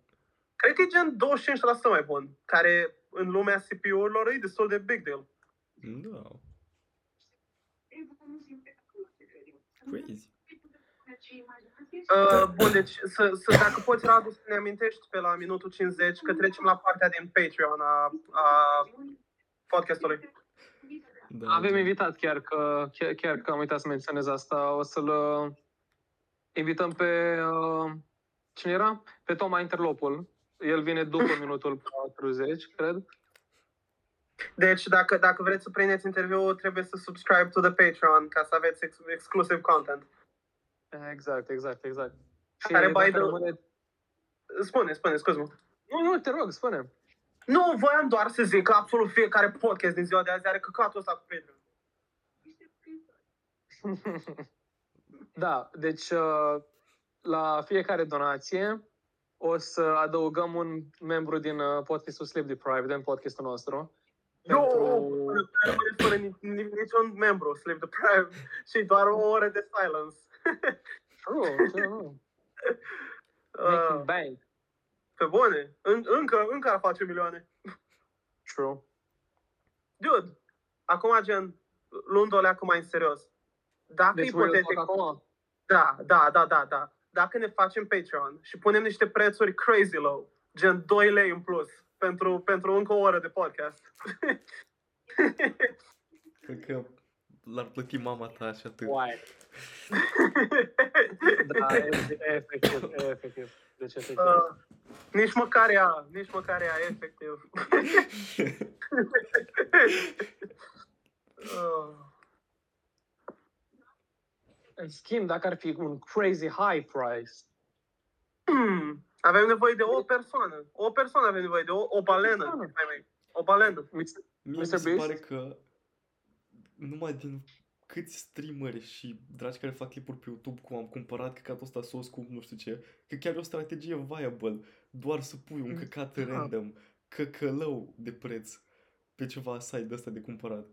Cred că e gen 25% mai bun, care în lumea CPU-urilor e destul de big deal. Da, crazy. Uh, bun, deci să, să, dacă poți, Radu, să ne amintești pe la minutul 50 că trecem la partea din Patreon a, a podcastului. Da, Avem da. invitat chiar că, chiar, chiar că am uitat să menționez asta. O să-l uh, invităm pe, uh, cine era? Pe Toma Interlopul. El vine după <laughs> minutul 40, cred. Deci, dacă, dacă vreți să prindeți interviul, trebuie să subscribe to the Patreon ca să aveți ex- exclusive content. Exact, exact, exact. Și Care, by dacă the- rămâne... Spune, spune, scuze-mă. Nu, nu, te rog, spune. Nu, voiam doar să zic că absolut fiecare podcast din ziua de azi are căcatul ăsta cu Patreon. <laughs> da, deci uh, la fiecare donație o să adăugăm un membru din uh, podcastul Sleep Deprived, în podcastul nostru. Eu Pentru- nu rămâneți fără ni- ni- niciun membru, Sleep Deprived, <laughs> și doar o oră de silence. True, ce <laughs> nu. Uh, Making bank. Pe bune, în, încă, încă ar face milioane. True. Dude, acum gen, luând-o leacă mai în serios. Dacă Deci real ipotetic, talk acum. da, da, da, da, da. Dacă ne facem Patreon și punem niște prețuri crazy low, gen 2 lei în plus, pentru, pentru încă o oră de podcast. Cred că l-ar plăti mama ta și atât. Why? <laughs> Da, e- e efectiv, e efectiv. Deci efectiv. uh, nici măcar ea, nici măcar ea, efectiv. uh, <laughs> În schimb, dacă ar fi un crazy high price, hmm, avem nevoie de o persoană. O persoană avem nevoie de o, o balenă. persoană. Hai, mai, O balenă. mi se- Mie Mr. mi se Beast? pare că numai din câți streameri și dragi care fac clipuri pe YouTube cum am cumpărat căcatul ăsta să o scump nu știu ce, că chiar e o strategie viable, doar să pui un căcat Da. random, căcălău de preț pe ceva site ăsta de cumpărat.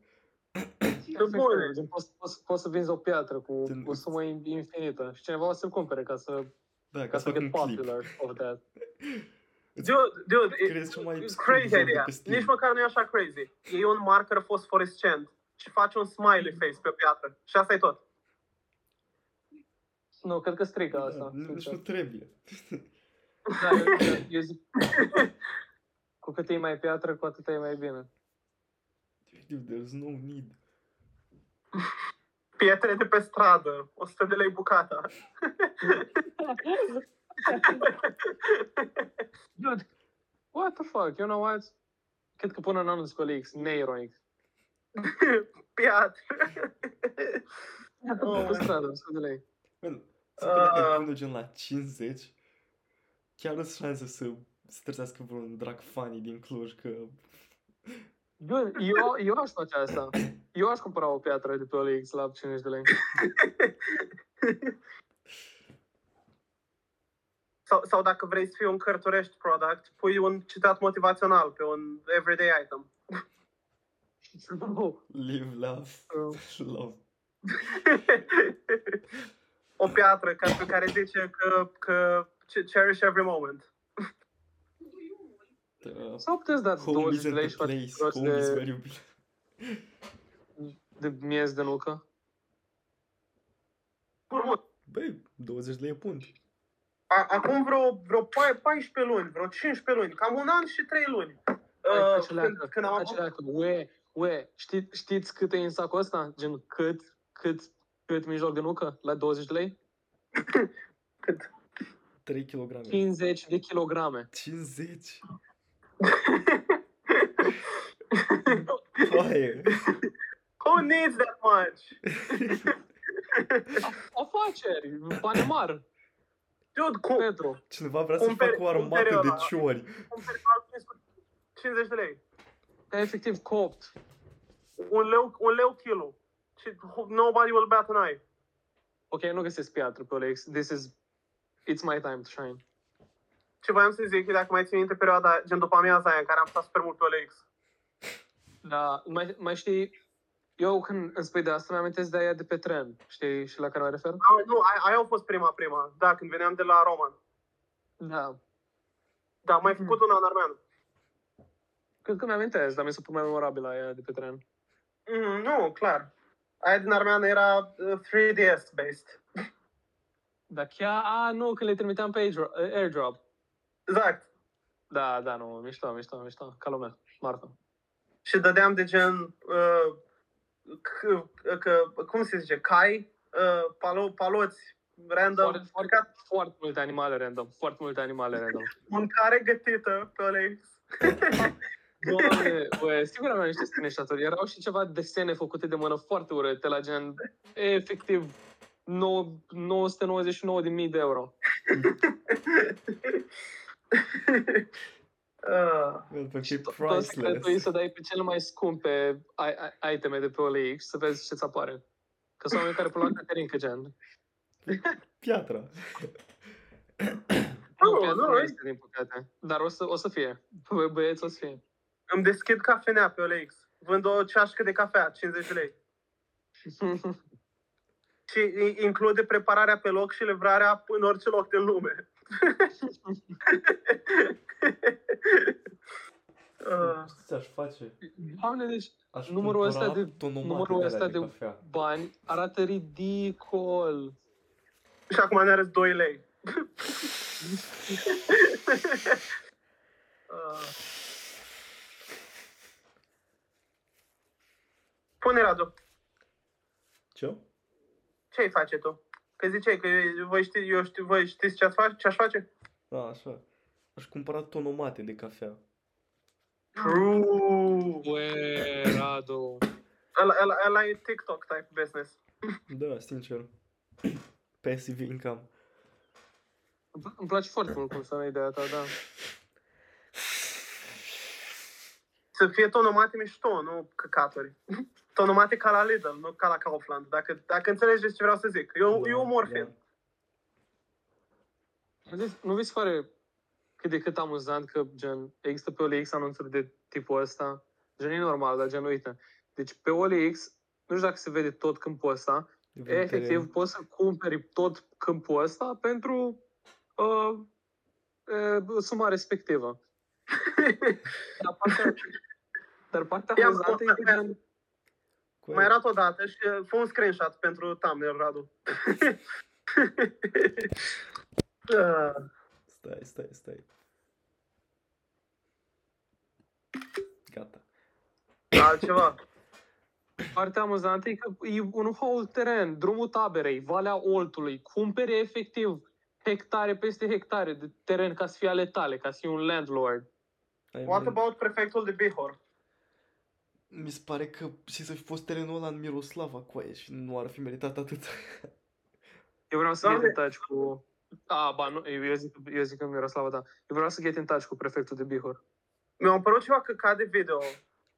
<coughs> bune. Gen, Poți, poți, poți să vinzi o piatră cu Gen- o sumă in- infinită și cineva o să-l cumpere ca să, Da, ca ca să să fac get un clip. popular <laughs> of that. Dude, dude, e- Crezi cea mai e scump crazy joc de idea. pe Steam. Nici măcar nu e așa crazy. E un marker fosforescent și faci un smiley face pe o piatră. Și asta e tot. Nu, cred că strică Da, asta. nu, deci sincer. nu trebuie. Da, eu, eu, eu zic, cu cât e mai piatră, cu atât e mai bine. Dude, there's no need. Pietre de pe stradă. 100 de lei bucata. Dude, what the fuck, you know what? Cred că până în anul X, neironic. <laughs> Piatră. Pe stradă, 100 de lei. Bă, să dacă Ah. pune gen la 50, chiar sunt șanse să să trezească vreun drag funny din Cluj, că Dude, eu, eu aș face asta. Eu aș cumpăra o piatră de pe OLX la 50 de lei. <laughs> Sau, sau dacă vrei să fii un cărturești product, pui un citat motivațional pe un everyday item. Nu. live, laugh, love. o piatră ca, pe care zice că, că cherish every moment. Uh, Sau puteți dați home 20 isn't de lei the și faceți place, rost home is de, where you belong. de miez de nucă. Frumos. Băi, 20 de lei e punt. A- Acum vreo, vreo pa- 14 luni, vreo 15 luni, cam un an și 3 luni. Hai, Uh, taceleacă, când, când am avut... taceleacă. Ue, ue, ști, știți cât e în sacul ăsta? Gen, cât, cât, cât mijloc de nucă? La 20 de lei? Cât? 3 kg. 50 de kilograme. 50? <laughs> Foaie. Who needs that much? Afaceri, bani mari, Dude, cum, Petru. Cineva vrea să Cumperi- facă o armată cumperi de ăla. ciori. cumperi alt cu 50 de lei. E efectiv copt. Un leu, un leu kilo. Și nobody will bat an eye. Ok, nu găsesc piatră pe OLX. This is... It's my time to shine. Ce voiam să zic, e dacă mai țin minte perioada, gen după amiaza aia, în care am stat super mult pe OLX. Da, mai, mai știi, Eu când îmi spui de asta, mi-amintesc de aia de pe tren. Știi și la care mă refer? A, nu, aia, aia a fost prima, prima. Da, când veneam de la Roman. Da. Da, am mai Mhm. făcut una în armean. Cred că mi-amintesc, dar mi se pare mai memorabilă aia de pe tren. Mm, nu, clar. Aia din armeană era uh, 3DS based. <laughs> Dar chiar, a, nu, că le trimiteam pe airdro- airdrop. Exact. Da, da, nu, mișto, mișto, mișto, ca lumea, marfă. Și dădeam de gen, uh, c- că, cum se zice, cai, uh, palo, paloți, random, Foarte, foarte, foarte multe animale random, foarte multe animale random. mâncare gătită pe OLX. <laughs> Doamne, bă, sigur aveam niște screenshot-uri. Erau și ceva desene făcute de mână foarte urâte, la gen, efectiv, 999.000 de euro. uh, Well, pentru că Și e to- toți trebuie priceless. să dai pe cele mai scumpe i- i- iteme de pe OLX să vezi ce-ți apare. Că sunt oameni care pun la Caterinca, gen. Piatra. Nu, chiar nu, nu e- este, din păcate. Dar o să, o să fie. Bă, Băieți o să fie. Îmi deschid cafenea pe OLX. Vând o ceașcă de cafea, 50 de lei. <laughs> Și i- include prepararea pe loc și livrarea în orice loc din lume. <laughs> uh, Ce ți-aș face? Doamne, deci Aș Numărul ăsta cumpăra de- tonomate numărul de ăsta alea de de- cafea. bani arată ridicol. și acum ne arăți 2 lei. <laughs> uh. Pune, Radu, Ce? ce ai face tu? Că ziceai că voi, ști, eu știu, voi știți ce, face, ce aș face? Da, așa. Aș cumpăra tonomate de cafea. True! Băi, Radu. Ăla, ăla, ăla e TikTok type business. Da, sincer. Passive income. Îmi pla- Îmi place foarte mult cum sună ideea ta, da. Să fie tonomate mișto, nu căcaturi. <laughs> Tonomate ca la Lidl, nu ca la Kaufland. Dacă, dacă înțelegeți ce vreau să zic. Eu, Da, eu umor da. fin. Deci, nu vi se pare cât de cât amuzant că gen, există pe OLX anunțuri de tipul ăsta? Gen, e normal, dar gen, uite. Deci pe OLX, nu știu dacă se vede tot câmpul ăsta, efectiv poți să cumperi tot câmpul ăsta pentru uh, uh, suma respectivă. <laughs> Dar partea, dar partea Ia, amuzantă e că ia. gen, Cu Mai arată o dată și uh, fă un screenshot pentru thumbnail, Radu. Uh, <laughs> Stai, stai, stai. Gata. Altceva. <coughs> Partea amuzantă e că e un whole teren, drumul taberei, Valea Oltului, cumpere efectiv hectare peste hectare de teren ca să fie ale tale, ca să fii un landlord. I What mean, about prefectul de Bihor? Mi se pare că și să fi fost terenul ăla în Miroslava cu aia și nu ar fi meritat atât. Eu vreau să Doamne. get in touch cu... A, ba, nu, eu zic, eu zic că Miroslava, da. Eu vreau să get in touch cu prefectul de Bihor. Mi-a apărut ceva căcat de video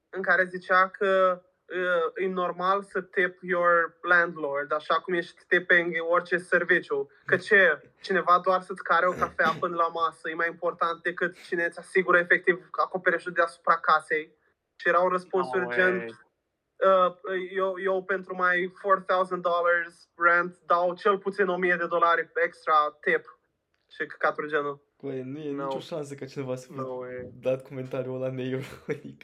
în care zicea că uh, e normal să tip your landlord, așa cum ești tipping orice serviciu. Că ce, cineva doar să-ți care o cafea până la masă e mai important decât cine îți asigură efectiv acoperișul deasupra casei. Și erau răspunsuri No gen, way. uh, eu, eu pentru mai 4,000 dollars rent dau cel puțin 1000 de dolari extra tip. Și căcaturi genul. Cu aia nu e No. nicio șansă ca cineva să fi No way. dat comentariul ăla neironic.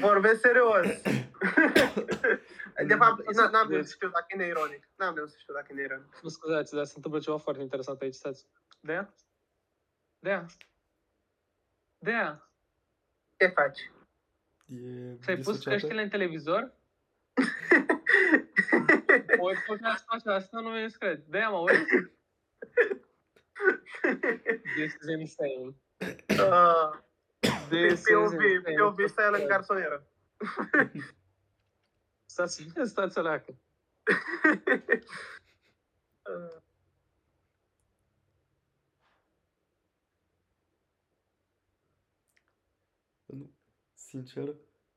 Vorbesc serios. <coughs> <coughs> de fapt, Deci- n- n-am de să știu dacă e neironic. N-am de să știu dacă e neironic. Nu scuzați, dar se întâmplă ceva foarte interesant aici, stați. Dea? Dea? Dea? Ce faci? E Ți-ai pus disociată? căștile în televizor? <laughs> Oi, podcast face asta, nu mi-e cred. Dea, mă, auzi? This is insane. uh, This is POV, insane. POV stai el în garsonieră. Stați, stați o <laughs> leacă. Uh, Nu, sincer,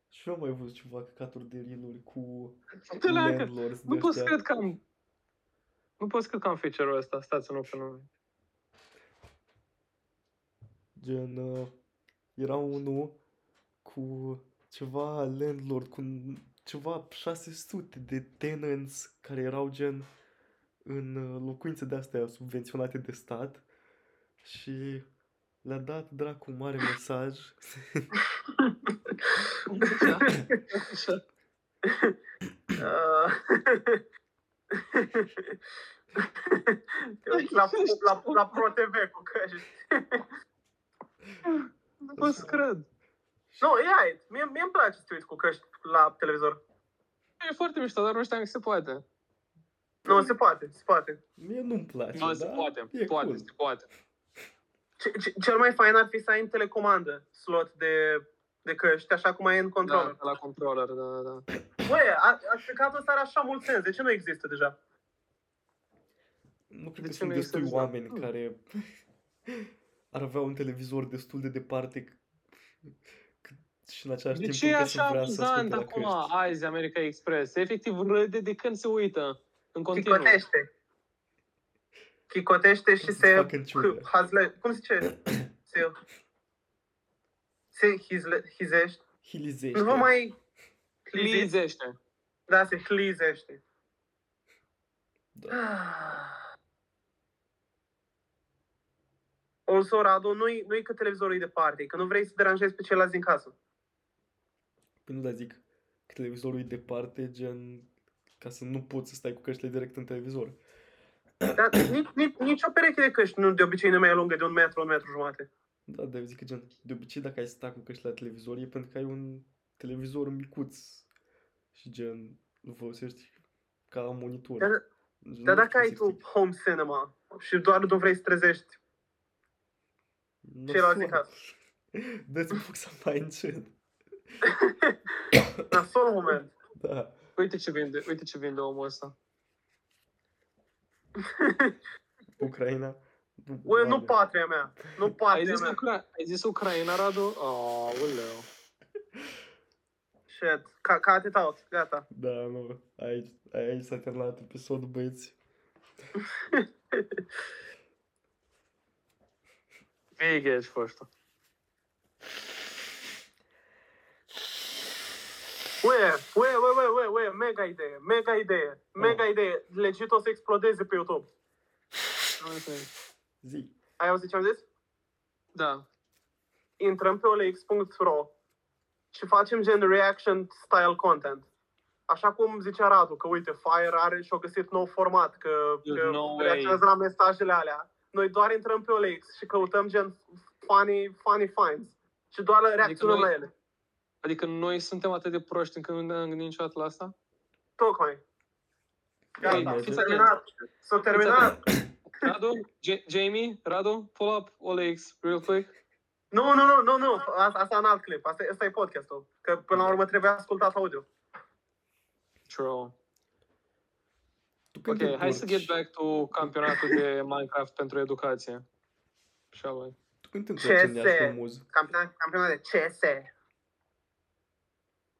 și eu am mai văzut ceva căcaturi de reel cu Stați o leacă. landlords de Nu pot să ăștia. cred că am... Nu pot să cred că am feature-ul ăsta. Stați un open nume. Gen, uh, era unul cu ceva landlord cu ceva 600 de tenants care erau gen în uh, locuințe de astea subvenționate de stat și le-a dat dracu un mare mesaj. <laughs> Așa. Uh, la, la, la ProTV cu căști. Nu pot să cred. Nu, e ai. Mie, mie îmi place să te uiți cu căști la televizor. E foarte mișto, dar nu știam că se poate. Nu, se poate, se poate. Mie nu-mi place, Nu, se dar poate, e poate, cool. se poate. Ce, ce, cel mai fain ar fi să ai în telecomandă slot de, de căști, așa cum ai în Da, controller. la controller, da, da, da. Băi, a- aplicatul ăsta are așa mult sens. De ce nu există deja? Nu cred De că ce sunt nu este destui deja? oameni Hmm. care ar avea un televizor destul de departe c- c- și în același De timp ce e încă să așa vrea să amuzant asculte la acum căști. azi America Express? Efectiv râde de când se uită în continuu. Chicotește. Chicotește și Să-ți se... facă în ciudă. Hazle... Cum se zice? <coughs> Se... Se hizle, hizește. Hilizește. Nu vă mai... Hlize... Lizește. Da, se hlizește. Da. Also, Radu, nu-i, nu-i că televizorul e departe, e că nu vrei să deranjezi pe ceilalți din casă. Păi nu, dar zic că televizorul e departe, gen ca să nu poți să stai cu căștile direct în televizor. Dar nici, nici, nici o pereche de căști nu de obicei nu mai e lungă de un metru, un metru jumate. Da, dar eu zic că gen, de obicei dacă ai sta cu căștile la televizor e pentru că ai un televizor micuț și gen nu folosești ca la monitor. Dar, Gen, dar nu dacă știu ai cum să tu explic. home cinema și doar nu vrei să trezești Nu ceilalți din sună. casă. <laughs> Dă-ți boxa mai încet. <laughs> Nasol moment. Da. Uite ce vinde, uite ce vinde omul ăsta. Ucraina. Nu Doamne. patria mea. Nu Ai patria zis. Ucra- ai zis Ucraina, Radu? Aoleu. Shit. Ca, cut it out. Gata. Da, nu. Aici, aici s-a terminat episodul, băieți. Figa ești foștă. Ue, ue, ue, ue, ue, ue, mega idee, mega idee, mega idee. Legit o să explodeze pe YouTube. Zi. Ai auzit ce am zis? Da. Intrăm pe olx.ro și facem gen reaction style content. Așa cum zicea Radu, că uite, Fire are și-a găsit nou format, că, There's că no way. reacționează la mesajele alea. Noi doar intrăm pe OLX și căutăm gen funny, funny finds și doar reacționăm noi- la ele. Adică noi suntem atât de proști încât nu ne-am gândit niciodată la asta? Tocmai. Ei, Gata, fiți s-a terminat. S-a terminat. Radu? J- Jamie? Radu? Pull up OLX real quick. Nu, nu, nu, nu, nu. Asta, asta e un alt clip. Asta, asta e podcastul. Că până la urmă trebuie ascultat audio. True. Tu Ok, când te hai să întorci- get back to campionatul de Minecraft pentru educație. Shall we? Tu când te întorci în CS. Iași pe muz? Campionat, campionat de CS.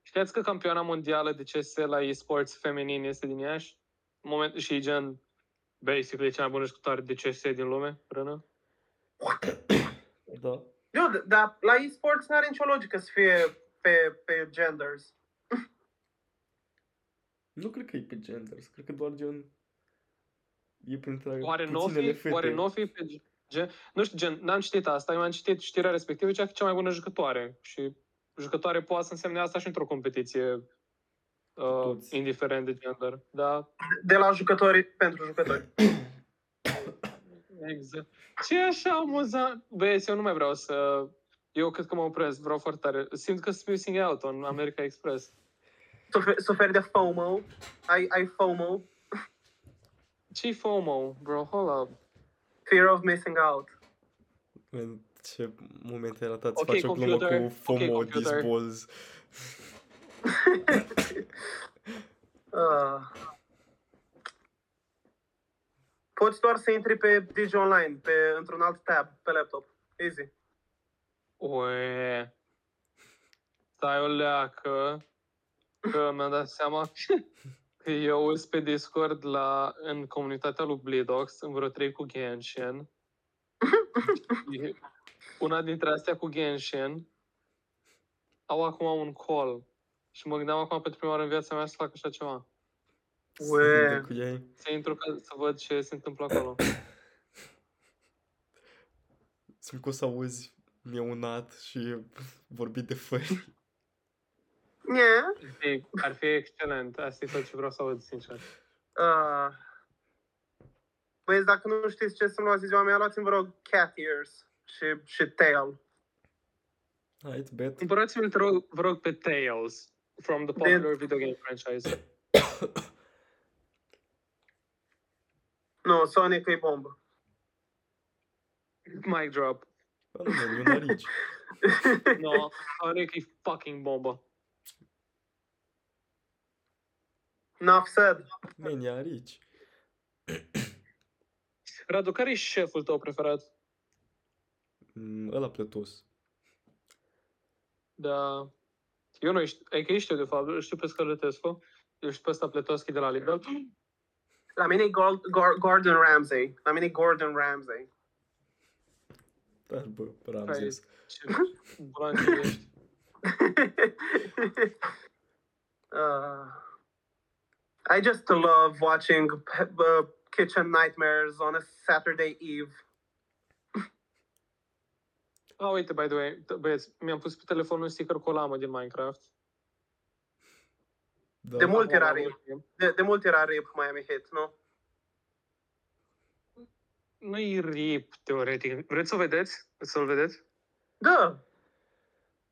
Știați că campioana mondială de CS la e-sports feminin este din Iași? În moment, și gen, basically, cea mai bună jucătoare de CS din lume, Rână? Da. Eu, d- dar la e-sports nu are nicio logică să fie pe, pe genders. Nu cred că e pe genders, cred că doar gen... E printre Oare nu puținele fi? fete. Oare nu fi pe gen? Nu știu, gen, n-am citit asta, eu am citit știrea respectivă, cea cea mai bună jucătoare. Și jucătoare poate să însemne asta și într-o competiție, uh, Toți. indiferent de gender. Da, De la jucători pentru jucători. exact. Ce e așa amuzant? Băieți, eu nu mai vreau să... Eu cred că mă opresc, vreau foarte tare. Simt că sunt missing out on America Express. Sufer, suferi de FOMO. Ai, ai FOMO. ce FOMO, bro? Hold up. Fear of missing out. În ce moment ai ratat Ok, să faci o glumă computer. cu Ok, FOMO, computer. disballs. <laughs> Uh. Poți doar să intri pe Digi Online, pe, într-un alt tab, pe laptop. Easy. Ue. Stai o leacă, că mi-am dat seama <laughs> că eu sunt pe Discord la, în comunitatea lui Blidox, în vreo trei cu Genshin. <laughs> Și Una dintre astea cu Genshin au acum un call Și mă gândeam acum pentru prima oară în viața mea să fac așa ceva. Ue. Cu ei. Să intru ca să văd ce se întâmplă acolo. Simt că o să auzi mieunat și vorbit de fări. Nie. Ar fi, ar fi excelent. Asta e tot ce vreau să aud, sincer. Uh, băieți, dacă nu știți ce să luați ziua mea, luați-mi, vă rog, cat ears și, și tail. Hai, it's bet. Cumpărați-mi, te rog, vă rog, pe Tales from the popular video game franchise. Nu, Sonic e bombă. Mic drop. Bă, nu, man, e un arici. No, Sonic e fucking bombă. Enough said. Man, e arici. Radu, care e șeful tău preferat? Mm, Ăla plătos. Da. Eu nu știu, e că știu de fapt, îl știu pe Scălătescu, eu știu pe ăsta Pletovski de la Lidl. La mine e Gord- Gor- Gordon Ramsay. La mine e Gordon Ramsay. Dar, bă, Ramses. Ce blanc ești. uh, <laughs> I just love watching uh, Kitchen Nightmares on a Saturday Eve. Ah, uite, by the way, t- băieți, mi-am pus pe telefon un sticker cu o lamă din Minecraft. Da. De mult Acum, era la rape. ultim. De, de mult era rape Miami Heat, nu? Nu-i rip, teoretic. Vreți să o vedeți? Vreți să-l vedeți? Da.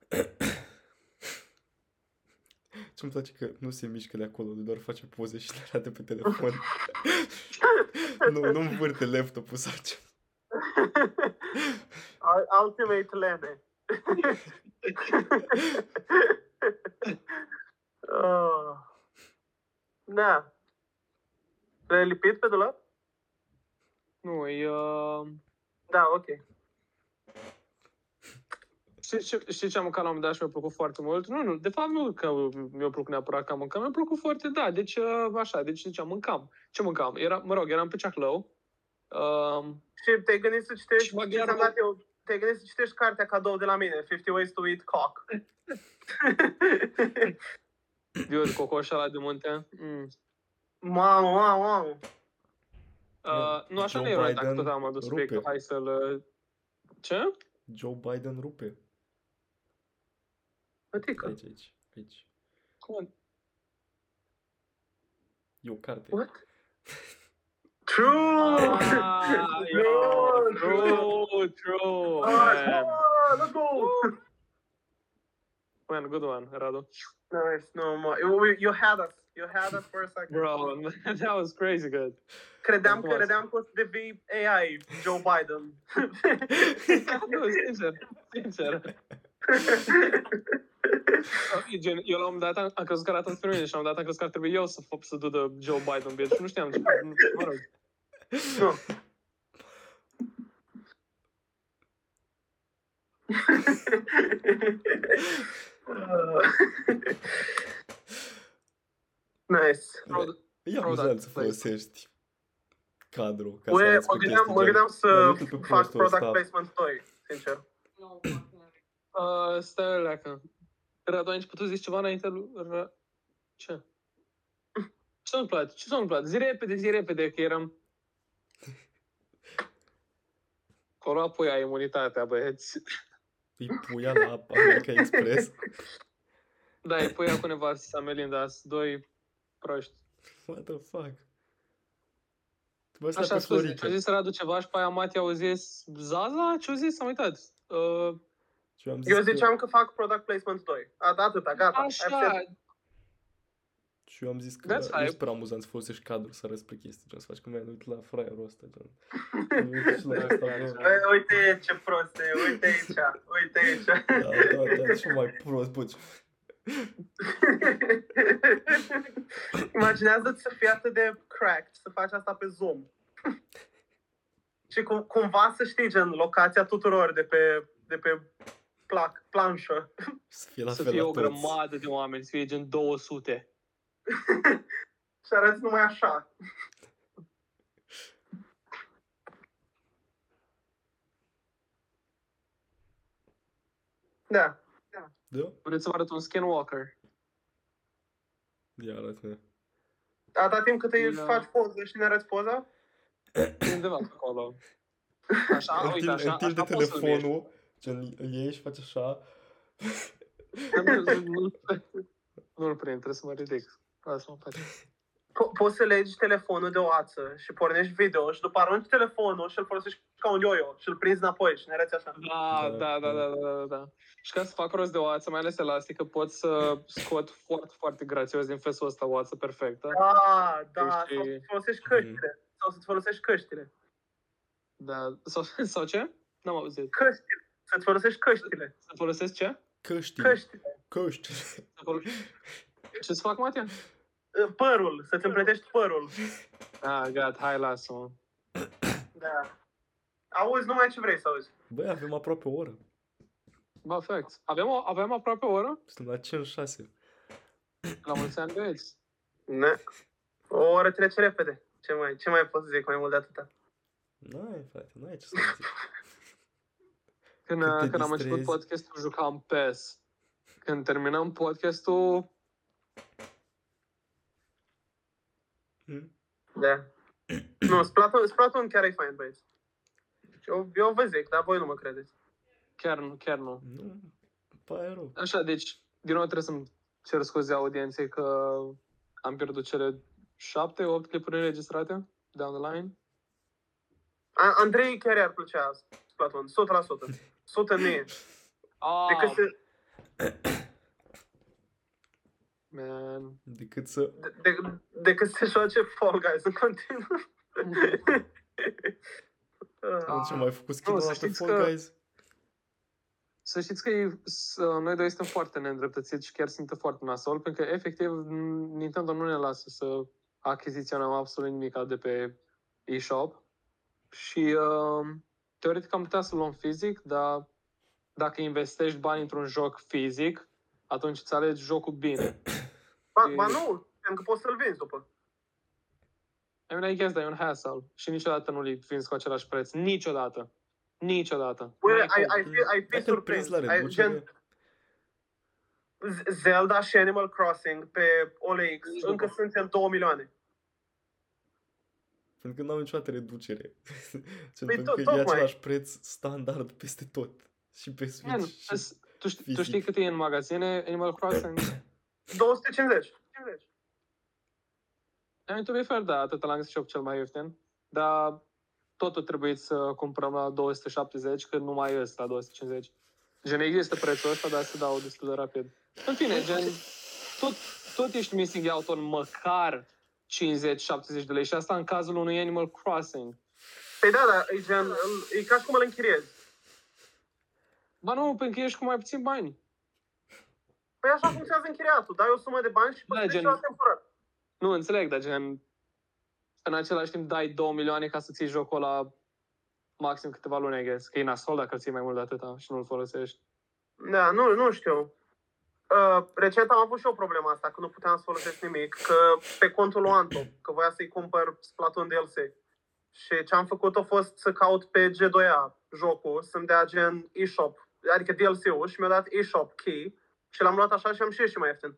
<coughs> Ce-mi place că nu se mișcă de acolo, doar face poze și le arată pe telefon. <laughs> nu, nu învârte laptopul sau ce. Ul- Ultimate Lene. <laughs> oh. Da. Le-ai lipit pe dulap? Nu, e... Uh... Da, ok. Știi, ce, știi ce am mâncat la un moment dat și mi-a plăcut foarte mult? Nu, nu, de fapt nu că mi-a plăcut neapărat că am mâncat, mi-a plăcut foarte, da, deci uh, așa, deci ziceam, mâncam. Ce mâncam? Era, mă rog, eram pe Ceaclău. Uh, Și te-ai gândit să citești, Și ce maghiarul- ți-am dat eu, te-ai gândit să citești cartea cadou de la mine, 50 Ways to Eat Cock. <laughs> eu de cocoș ăla de munte. Mm. Mamă, mamă, mamă. Uh, nu, așa Joe nu e rău, dacă Biden tot am adus rupe. subiectul, hai să-l... uh, Ce? Joe Biden rupe. Adică, Aici, aici, aici. Cum? E o carte. what? <laughs> True! Ah, yo, true, true. Man. Ah, let's go! Man, good one, Radu. Nice, no more. You, you had us. You had us for a second. Bro, <laughs> that was crazy good. Credeam că, Frumos. credeam că o să devii AI, Joe Biden. nu, sincer, sincer. Gen, eu la un moment dat am, am crezut că arată spre mine și la un moment dat am crezut că ar trebui eu să, fac- să dudă Joe Biden bitch și nu știam ce, mă rog. Nu. <laughs> nice. Proud- E Proud amuzant să of folosești cadru ca să Ue, arăți mă cu gândeam, chestii mă gen, gândeam "Mă să uit pe fac postul product ăsta." placement 2, sincer. Uh, stai o leacă. Radu, ai început să zici ceva înainte lui... Ra... Ce? Ce s-a întâmplat? Ce s-a întâmplat? Zi repede, zi repede, că eram... Acolo apoi ai imunitatea, băieți. Îi puia la America Express. Da, îi pui cu nevastă sa Melinda, sunt doi proști. What the fuck? Bă, stai Așa, pe scuze, Florica. a zis Radu ceva și pe aia Mati au zis Zaza? Ce-au zis? Am uitat. Uh, Și eu am zis Eu că- ziceam că fac product placement 2. A, da, atâta, gata. I've așa, said- Și eu am zis că That's e hype. super amuzant să folosești cadru să arăți pe chestii, gen să faci că mi-ai uit la fraierul ăsta, gen. Uite și la asta, bă. <laughs> Băi, Uite ce prost e, uite aici, uite aici. Da, da, da, ce mai prost, bă, ce- <laughs> Imaginează-ți să fii atât de cracked, să faci asta pe Zoom. <laughs> Și cum, cumva să știi, gen, locația tuturor de pe, de pe plac, planșă. să fie la să fel fie la o toți. grămadă de oameni, să fie gen 200. <laughs> Și arăți numai așa. Da. Da? Vreți să vă arăt un skinwalker? Ia arată Atâta timp cât îi Da. faci poză și ne arăți poza? E undeva pe acolo. <laughs> Așa, uite, Întinde, așa, întinde așa poți să-l vezi. telefonul, gen îl iei și faci așa. <laughs> Nu- nu- nu- Nu-l prind, trebuie să mă ridic. Lasă-mă în pace. Po- poți să legi telefonul de o ață și pornești video și după arunci telefonul și îl folosești ca un yo-yo și îl prinzi înapoi și ne arăți așa. Da, Da, da, da, da. da, da, da, da. Și ca să fac rost de o ață, mai ales elastică, pot să scot foarte, foarte grațios din fesul ăsta o ață perfectă. Da, da, Și- sau să folosești căștile. Sau să-ți folosești căștile. Da. Sau, sau ce? N-am auzit. Căștile. Să-ți folosești căștile. Să folosesc ce? Căști. Căștile. Căști. Să fol- Ce să fac, Matia? Părul. Să-ți împletești părul. Ah, gata, hai, lasă-mă. Da. Auzi numai ce vrei să auzi. Băi, avem aproape o oră. Bă, fact. Avem, o, avem aproape o oră? Suntem la 5-6. La mulți ani, băieți. Ne. O oră trece repede. Ce mai, ce mai pot să zic mai mult de atâta? N-ai, frate, n-ai ce să zic. Când, Când te când am început distrezi. podcastul, jucam PES. Când terminăm podcastul, Hmm? Da. <clears throat> nu, Splatoon, Splatoon chiar e fain, băieți. Eu, eu vă zic, dar voi nu mă credeți. chiar nu, chiar nu. Nu, pare rău. Așa, deci, din nou trebuie să-mi cer scuze audienței că am pierdut cele șapte, opt clipuri înregistrate down the line. A, Andrei chiar i-ar plăcea Splatoon, 100%. 100 <laughs> mie. Ah, Decât să, <clears throat> man. Decât să... de, de, decât să joace Fall Guys în continuu. <laughs> Ah. Ce mai făcut skin Nu, să pe știți Fall că- Guys? Să știți că e, să, noi doi suntem foarte neîndreptățiți și chiar simtă foarte nasol, pentru că efectiv Nintendo nu ne lasă să achiziționăm absolut nimic de pe eShop și uh, teoretic am putea să luăm fizic, dar dacă investești bani într-un joc fizic, atunci îți alegi jocul bine. <coughs> ba, ba nu, pentru că poți să-l vinzi după. I mean, I guess, dar e un hassle și niciodată nu-l vinzi cu același preț. Niciodată. Niciodată. Băi, N-ai ai, cum. ai, fi, ai fi Dacă îl prinzi surprins. la Ai, reducere, gen, Z- Zelda și Animal Crossing pe OLX Nici încă nu. sunt în 2 milioane. pentru că n-au niciodată reducere. <laughs> Gen, Păi pentru tot- că e tocmai. același preț standard peste tot. Și pe Switch. Man, și... as- tu, știi, tu fizic. știi cât e în magazine Animal Crossing? <coughs> 250. 50. I mean, to be fair, da, atât la shop cel mai ieftin, dar totul trebuie să cumpărăm la 270, că nu mai este la 250. Gen, există prețul ăsta, dar se dau destul de rapid. În fine, gen, tot, tot ești missing out on măcar 50-70 de lei și asta în cazul unui Animal Crossing. Păi da, da, e gen, îl- e ca și cum îl închiriezi. Ba nu, pentru că ești cu mai puțin bani. Păi așa funcționează închiriatul. Dai o sumă de bani și Da, plătești gen- la temporar. Nu, înțeleg, dar gen, în același timp dai 2 milioane ca să ții jocul la maxim câteva luni, I guess. Că e nasol dacă îl ții mai mult de atâta și nu-l folosești. Da, nu, nu știu. Uh, recent am avut și o problemă asta, că nu puteam să folosesc nimic, că pe contul lui Anto, că voia să-i cumpăr Splatoon DLC. Și ce am făcut a fost să caut pe G2A jocul, să-mi dea gen eShop, adică DLC-ul și mi-a dat eShop key și l-am luat așa și am și ieșit mai ieftin.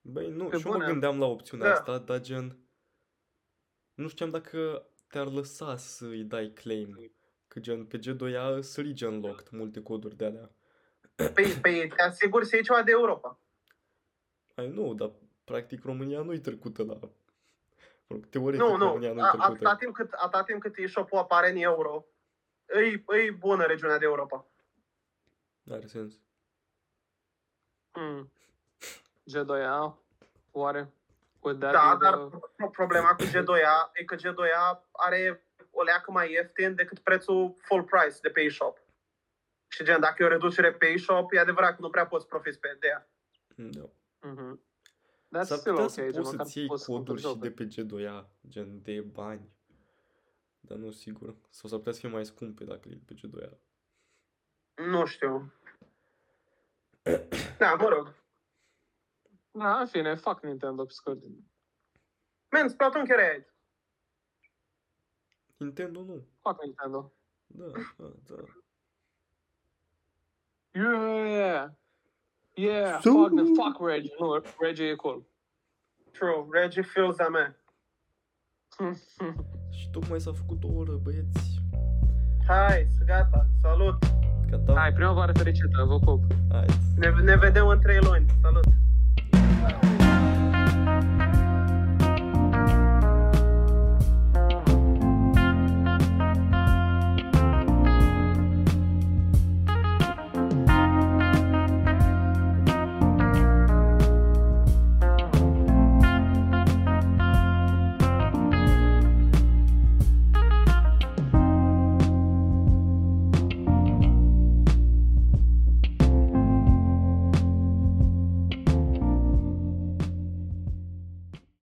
Băi, nu, Pe și eu mă bune. gândeam la opțiunea Da. asta, dar gen... Nu știam dacă te-ar lăsa să-i dai claim. Că gen pe G2A sunt region locked multe coduri de alea. Păi, păi te asigur să iei ceva de Europa. Ai nu, dar practic România nu-i trecută la... Mă rog, Teoretic Nu, nu, România nu-i a- trecută. atâta timp cât, atâta timp cât eShop-ul apare în euro, îi, îi bună regiunea de Europa. Are sens. Hmm. G2A, oare? Would that Da, be dar the... pro- problema cu G2A e că G2A are o leacă mai ieftin decât prețul full price de pe eShop. Și gen, dacă e o reducere pe eShop, e adevărat că nu prea poți profiți pe de ea. Da. Mhm. That's S-ar still putea ok, să gen, poți măcar să-ți iei poți să cumperi coduri și jocuri. de pe G2A, gen de bani. Dar nu sigur. Sau s-ar putea să fie mai scumpe dacă le iei pe G2A. Nu știu. Da, mă rog. Da, în fine, fuck Nintendo, pe scurt. Men, Splatoon chiar e aici. Nintendo nu. Fuck Nintendo. Da, da, da. Yeah! Yeah, So- fuck the fuck Reggie. Nu, Reggie e cool. True, Reggie feels a mea. <laughs> Și tocmai s-a făcut o oră, băieți. Hai, gata, salut! Gata? Hai, primăvară fericită, vă pup. Hai. Ne, ne vedem în trei luni, salut!